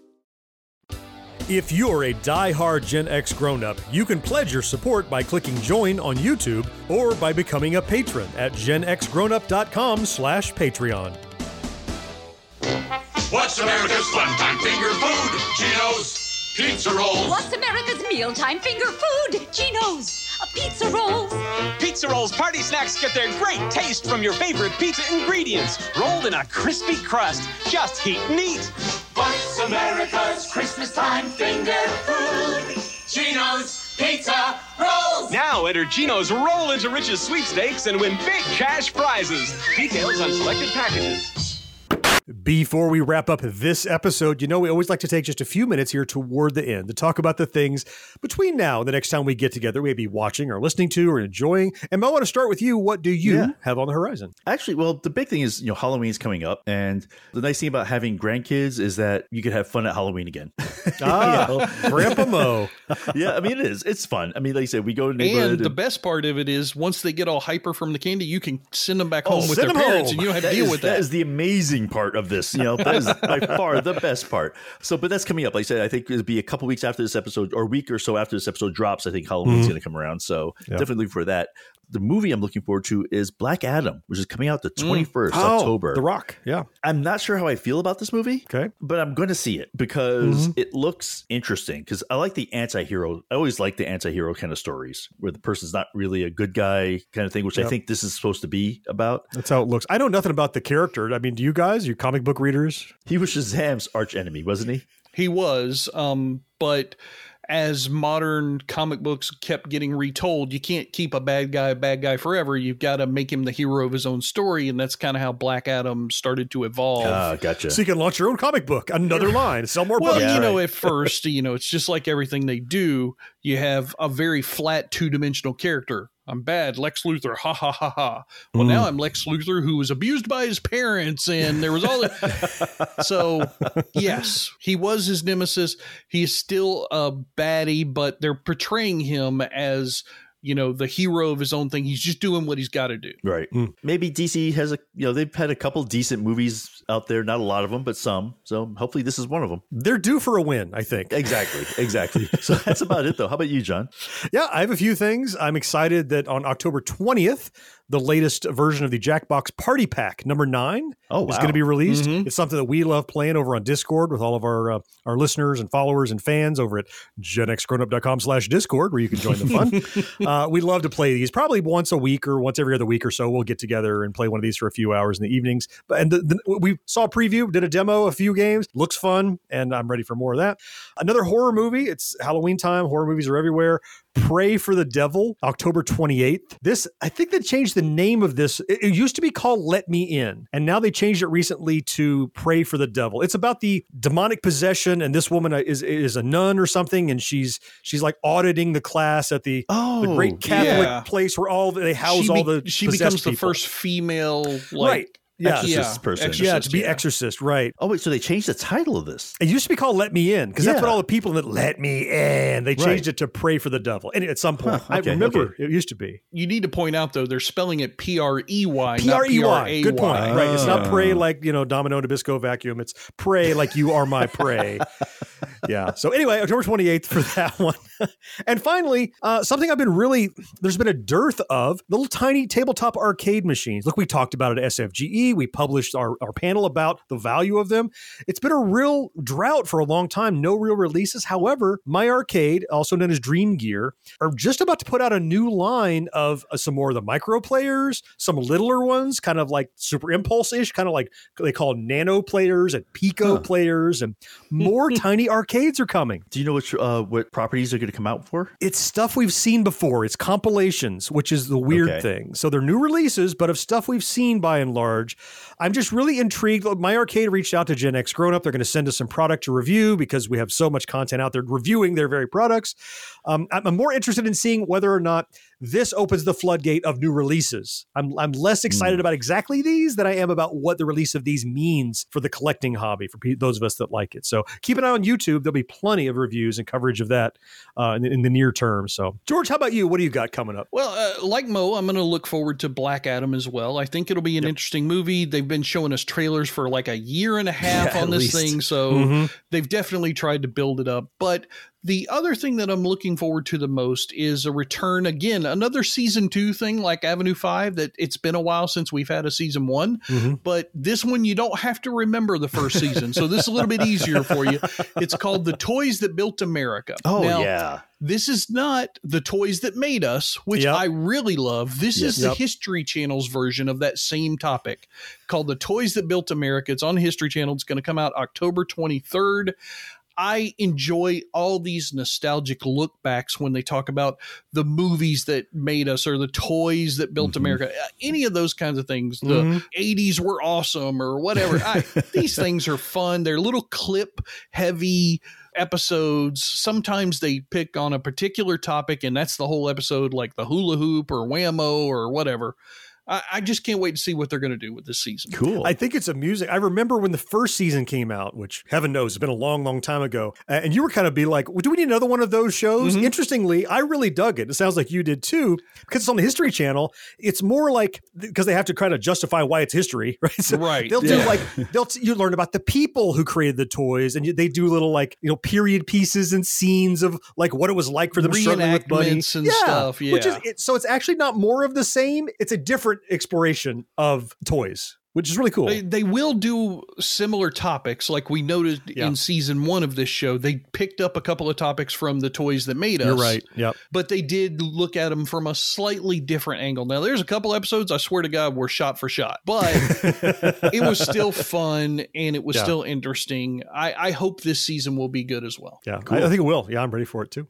If you're a die-hard Gen X grown-up, you can pledge your support by clicking join on YouTube or by becoming a patron at genxgrownup.com slash Patreon. What's America's fun time finger food? Cheetos, pizza rolls. What's America's mealtime finger food? Jeno's. Pizza rolls. Pizza rolls party snacks get their great taste from your favorite pizza ingredients, rolled in a crispy crust. Just heat and eat. What's America's Christmas time finger food? Jeno's pizza rolls. Now enter Jeno's Roll into Riches sweepstakes and win big cash prizes. Details on selected packages. Before we wrap up this episode, you know, we always like to take just a few minutes here toward the end to talk about the things between now and the next time we get together, we may be watching or listening to or enjoying. And I want to start with you. What do you Yeah. have on the horizon? Actually, well, the big thing is, you know, Halloween's coming up. And the nice thing about having grandkids is that you can have fun at Halloween again. Ah, Grandpa Mo. yeah, I mean, it is. It's fun. I mean, like you said, we go to the neighborhood. And the and- best part of it is once they get all hyper from the candy, you can send them back Oh, home with their parents home. and you don't have to That deal is- with that. That is the amazing part of this. You know, that is by far the best part. So, but that's coming up. Like I said, I think it'll be a couple weeks after this episode, or a week or so after this episode drops. I think Halloween's Mhm. going to come around. So, Yeah. definitely for that. The movie I'm looking forward to is Black Adam, which is coming out the 21st Oh, October. The Rock. Yeah. I'm not sure how I feel about this movie. Okay. But I'm going to see it because Mhm. it looks interesting. Because I like the anti hero. I always like the anti hero kind of stories where the person's not really a good guy kind of thing, which I think this is supposed to be about. That's how it looks. I know nothing about the character. I mean, do you guys, you comic book readers? He was Shazam's arch enemy, wasn't he? He was, um, but as modern comic books kept getting retold, you can't keep a bad guy a bad guy forever. You've got to make him the hero of his own story, and that's kind of how Black Adam started to evolve. Ah, gotcha. So you can launch your own comic book, another line, sell more well, books. you know, at first, you know, it's just like everything they do. You have a very flat two dimensional character. I'm bad, Lex Luthor. Ha ha ha ha. Well, Mm. now I'm Lex Luthor who was abused by his parents, and there was all that. so, yes, he was his nemesis. He's still a baddie, but they're portraying him as you know the hero of his own thing. He's just doing what he's got to do. Right. Maybe DC has a you know they've had a couple decent movies out there, not a lot of them, but some. So hopefully this is one of them. They're due for a win, I think. Exactly. Exactly. so that's about it, though. How about you, John? Yeah, I have a few things. I'm excited that on October 20th, the latest version of the Jackbox Party Pack number nine Oh, is going to be released. Mhm. It's something that we love playing over on Discord with all of our uh, our listeners and followers and fans over at genxgrownup.com slash Discord, where you can join the fun. uh, we love to play these probably once a week or once every other week or so. We'll get together and play one of these for a few hours in the evenings. But and the, the, we saw a preview, did a demo, a few games, looks fun, and I'm ready for more of that. Another horror movie. It's Halloween time. Horror movies are everywhere. Prey for the Devil, October 28th. This, I think they changed the name of this. It, it used to be called Let Me In, and now they changed it recently to Prey for the Devil. It's about the demonic possession, and this woman uh, is is a nun or something, and she's she's like auditing the class at the, the Oh, great Catholic yeah. place where all the, they house she, all the she becomes the people. first female like right. Yeah. Exorcist person. yeah, to be yeah. exorcist, right. Oh wait, so they changed the title of this. It used to be called "Let Me In" because that's what all the people that "Let Me In." They changed Right. it to "Prey for the Devil." And at some point, Huh, I remember okay. it used to be You need to point out though they're spelling it P R E Y, P not R E P R Y. A Good point. Y. Right. It's not Oh. pray like you know Domino Nabisco vacuum. It's pray like you are my prey. yeah. So anyway, October twenty eighth for that one. and finally, uh, something I've been really there's been a dearth of little tiny tabletop arcade machines. Look, we talked about it at SFGE. We published our, our panel about the value of them. It's been a real drought for a long time. No real releases. However, my arcade, also known as Dream Gear, are just about to put out a new line of uh, some more of the micro players, some littler ones, kind of like Super Impulse ish, kind of like they call nano players and Pico players, and more tiny arcade arcades are coming. Do you know which uh, what properties are going to come out for? It's stuff we've seen before. It's compilations, which is the weird Okay. thing. So they're new releases, but of stuff we've seen by and large. I'm just really intrigued. My arcade reached out to Gen X Grown Up. They're going to send us some product to review because we have so much content out there reviewing their very products. Um, I'm, more interested in seeing whether or not this opens the floodgate of new releases. I'm, I'm less excited about exactly these than I am about what the release of these means for the collecting hobby for pe- those of us that like it. So keep an eye on YouTube. There'll be plenty of reviews and coverage of that uh, in, in the near term. So, George, how about you? What do you got coming up? Well, uh, like Mo, I'm going to look forward to Black Adam as well. I think it'll be an interesting movie. They've been showing us trailers for like a year and a half Yeah, on this least. thing, so Mhm. they've definitely tried to build it up. But the other thing that I'm looking forward to the most is a return again, another season two thing like Avenue Five. That it's been a while since we've had a season one, Mm-hmm. but this one you don't have to remember the first season, so this is a little bit easier for you. It's called The Toys That Built America. Oh, Now, yeah. this is not the toys that made us, which I really love. This Yes. is the Yep. History Channel's version of that same topic called The Toys That Built America. It's on History Channel. It's going to come out October 23rd. I enjoy all these nostalgic lookbacks when they talk about the movies that made us or the toys that built America. Uh, Any of those kinds of things. The Mhm. 80s were awesome or whatever. I, these things are fun. They're little clip heavy episodes. Sometimes they pick on a particular topic and that's the whole episode, like the hula hoop or Wham-O or whatever. I, I just can't wait to see what they're going to do with this season. Cool. I think it's amusing. I remember when the first season came out, which heaven knows it's been a long, long time ago. uh, And you were kind of be like, well, do we need another one of those shows? Mm-hmm. Interestingly, I really dug it. It sounds like you did too, because it's on the History Channel. It's more like because they have to kind of justify why it's history, right? So Right. They'll do like they'll you learn about the people who created the toys, and you, they do little like you know period pieces and scenes of like what it was like for them struggling with money Reenactments and stuff, Which is yeah. it, so it's actually not more of the same. It's a different exploration of toys, which is really cool. They, they will do similar topics, like we noted Yeah. in season one of this show. They picked up a couple of topics from the toys that made us. You're right. Yep. But they did look at them from a slightly different angle. Now, there's a couple episodes I swear to God were shot for shot, but it was still fun and it was Yeah. still interesting. I, I hope this season will be good as well. Yeah, I, I think it will. Yeah, I'm ready for it too.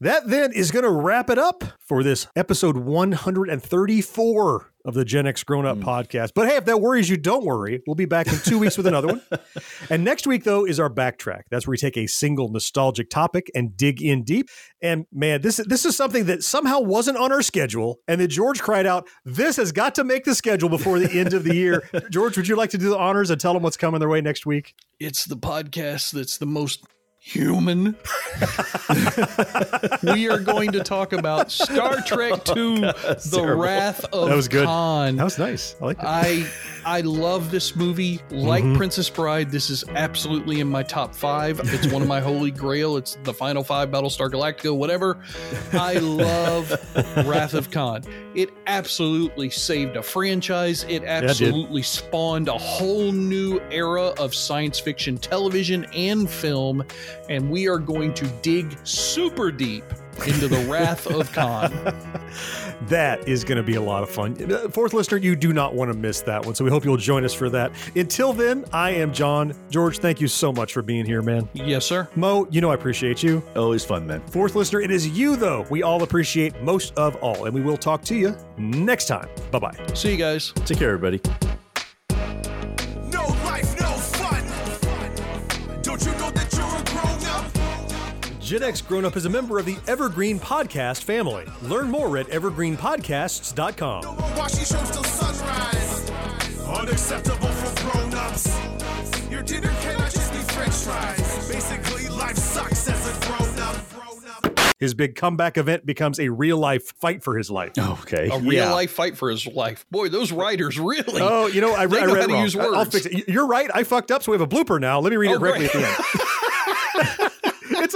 That then is going to wrap it up for this episode 134 of the Gen X Grown Up hmm. podcast. But hey, if that worries you, don't worry. We'll be back in two weeks with another one. And next week, though, is our backtrack. That's where we take a single nostalgic topic and dig in deep. And man, this, this is something that somehow wasn't on our schedule. And then George cried out, This has got to make the schedule before the end of the year. George, would you like to do the honors and tell them what's coming their way next week? It's the podcast that's the most human. we are going to talk about Star Trek II: The terrible. Wrath of That was good. Khan. That was nice. I like that. I I love this movie. Like Mhm. Princess Bride, this is absolutely in my top five. It's one of my holy grail. It's the final five, Battlestar Galactica, whatever. I love Wrath of Khan. It absolutely saved a franchise. It absolutely spawned a whole new era of science fiction television and film. And we are going to dig super deep into the Wrath of Khan. That is going to be a lot of fun. Fourth listener, you do not want to miss that one. So we hope you'll join us for that. Until then, I am John. George, thank you so much for being here, man. Yes, sir. Mo, you know I appreciate you. Always fun, man. Fourth listener, it is you, though, we all appreciate most of all. And we will talk to you next time. Bye bye. See you guys. Take care, everybody. Gen X Grown Up is a member of the Evergreen Podcast family. Learn more at evergreenpodcasts.com. Watching shows. Unacceptable for grown ups. Your dinner cannot just be french fries. Basically, life sucks as a grown up. His big comeback event becomes a real life fight for his life. Okay. A real life fight for his life. Boy, those writers really. Oh, you know, I, they I know read how to wrong. use I- I'll fix it. You're right. I fucked up, so we have a blooper now. Let me read Oh, it correctly at the end.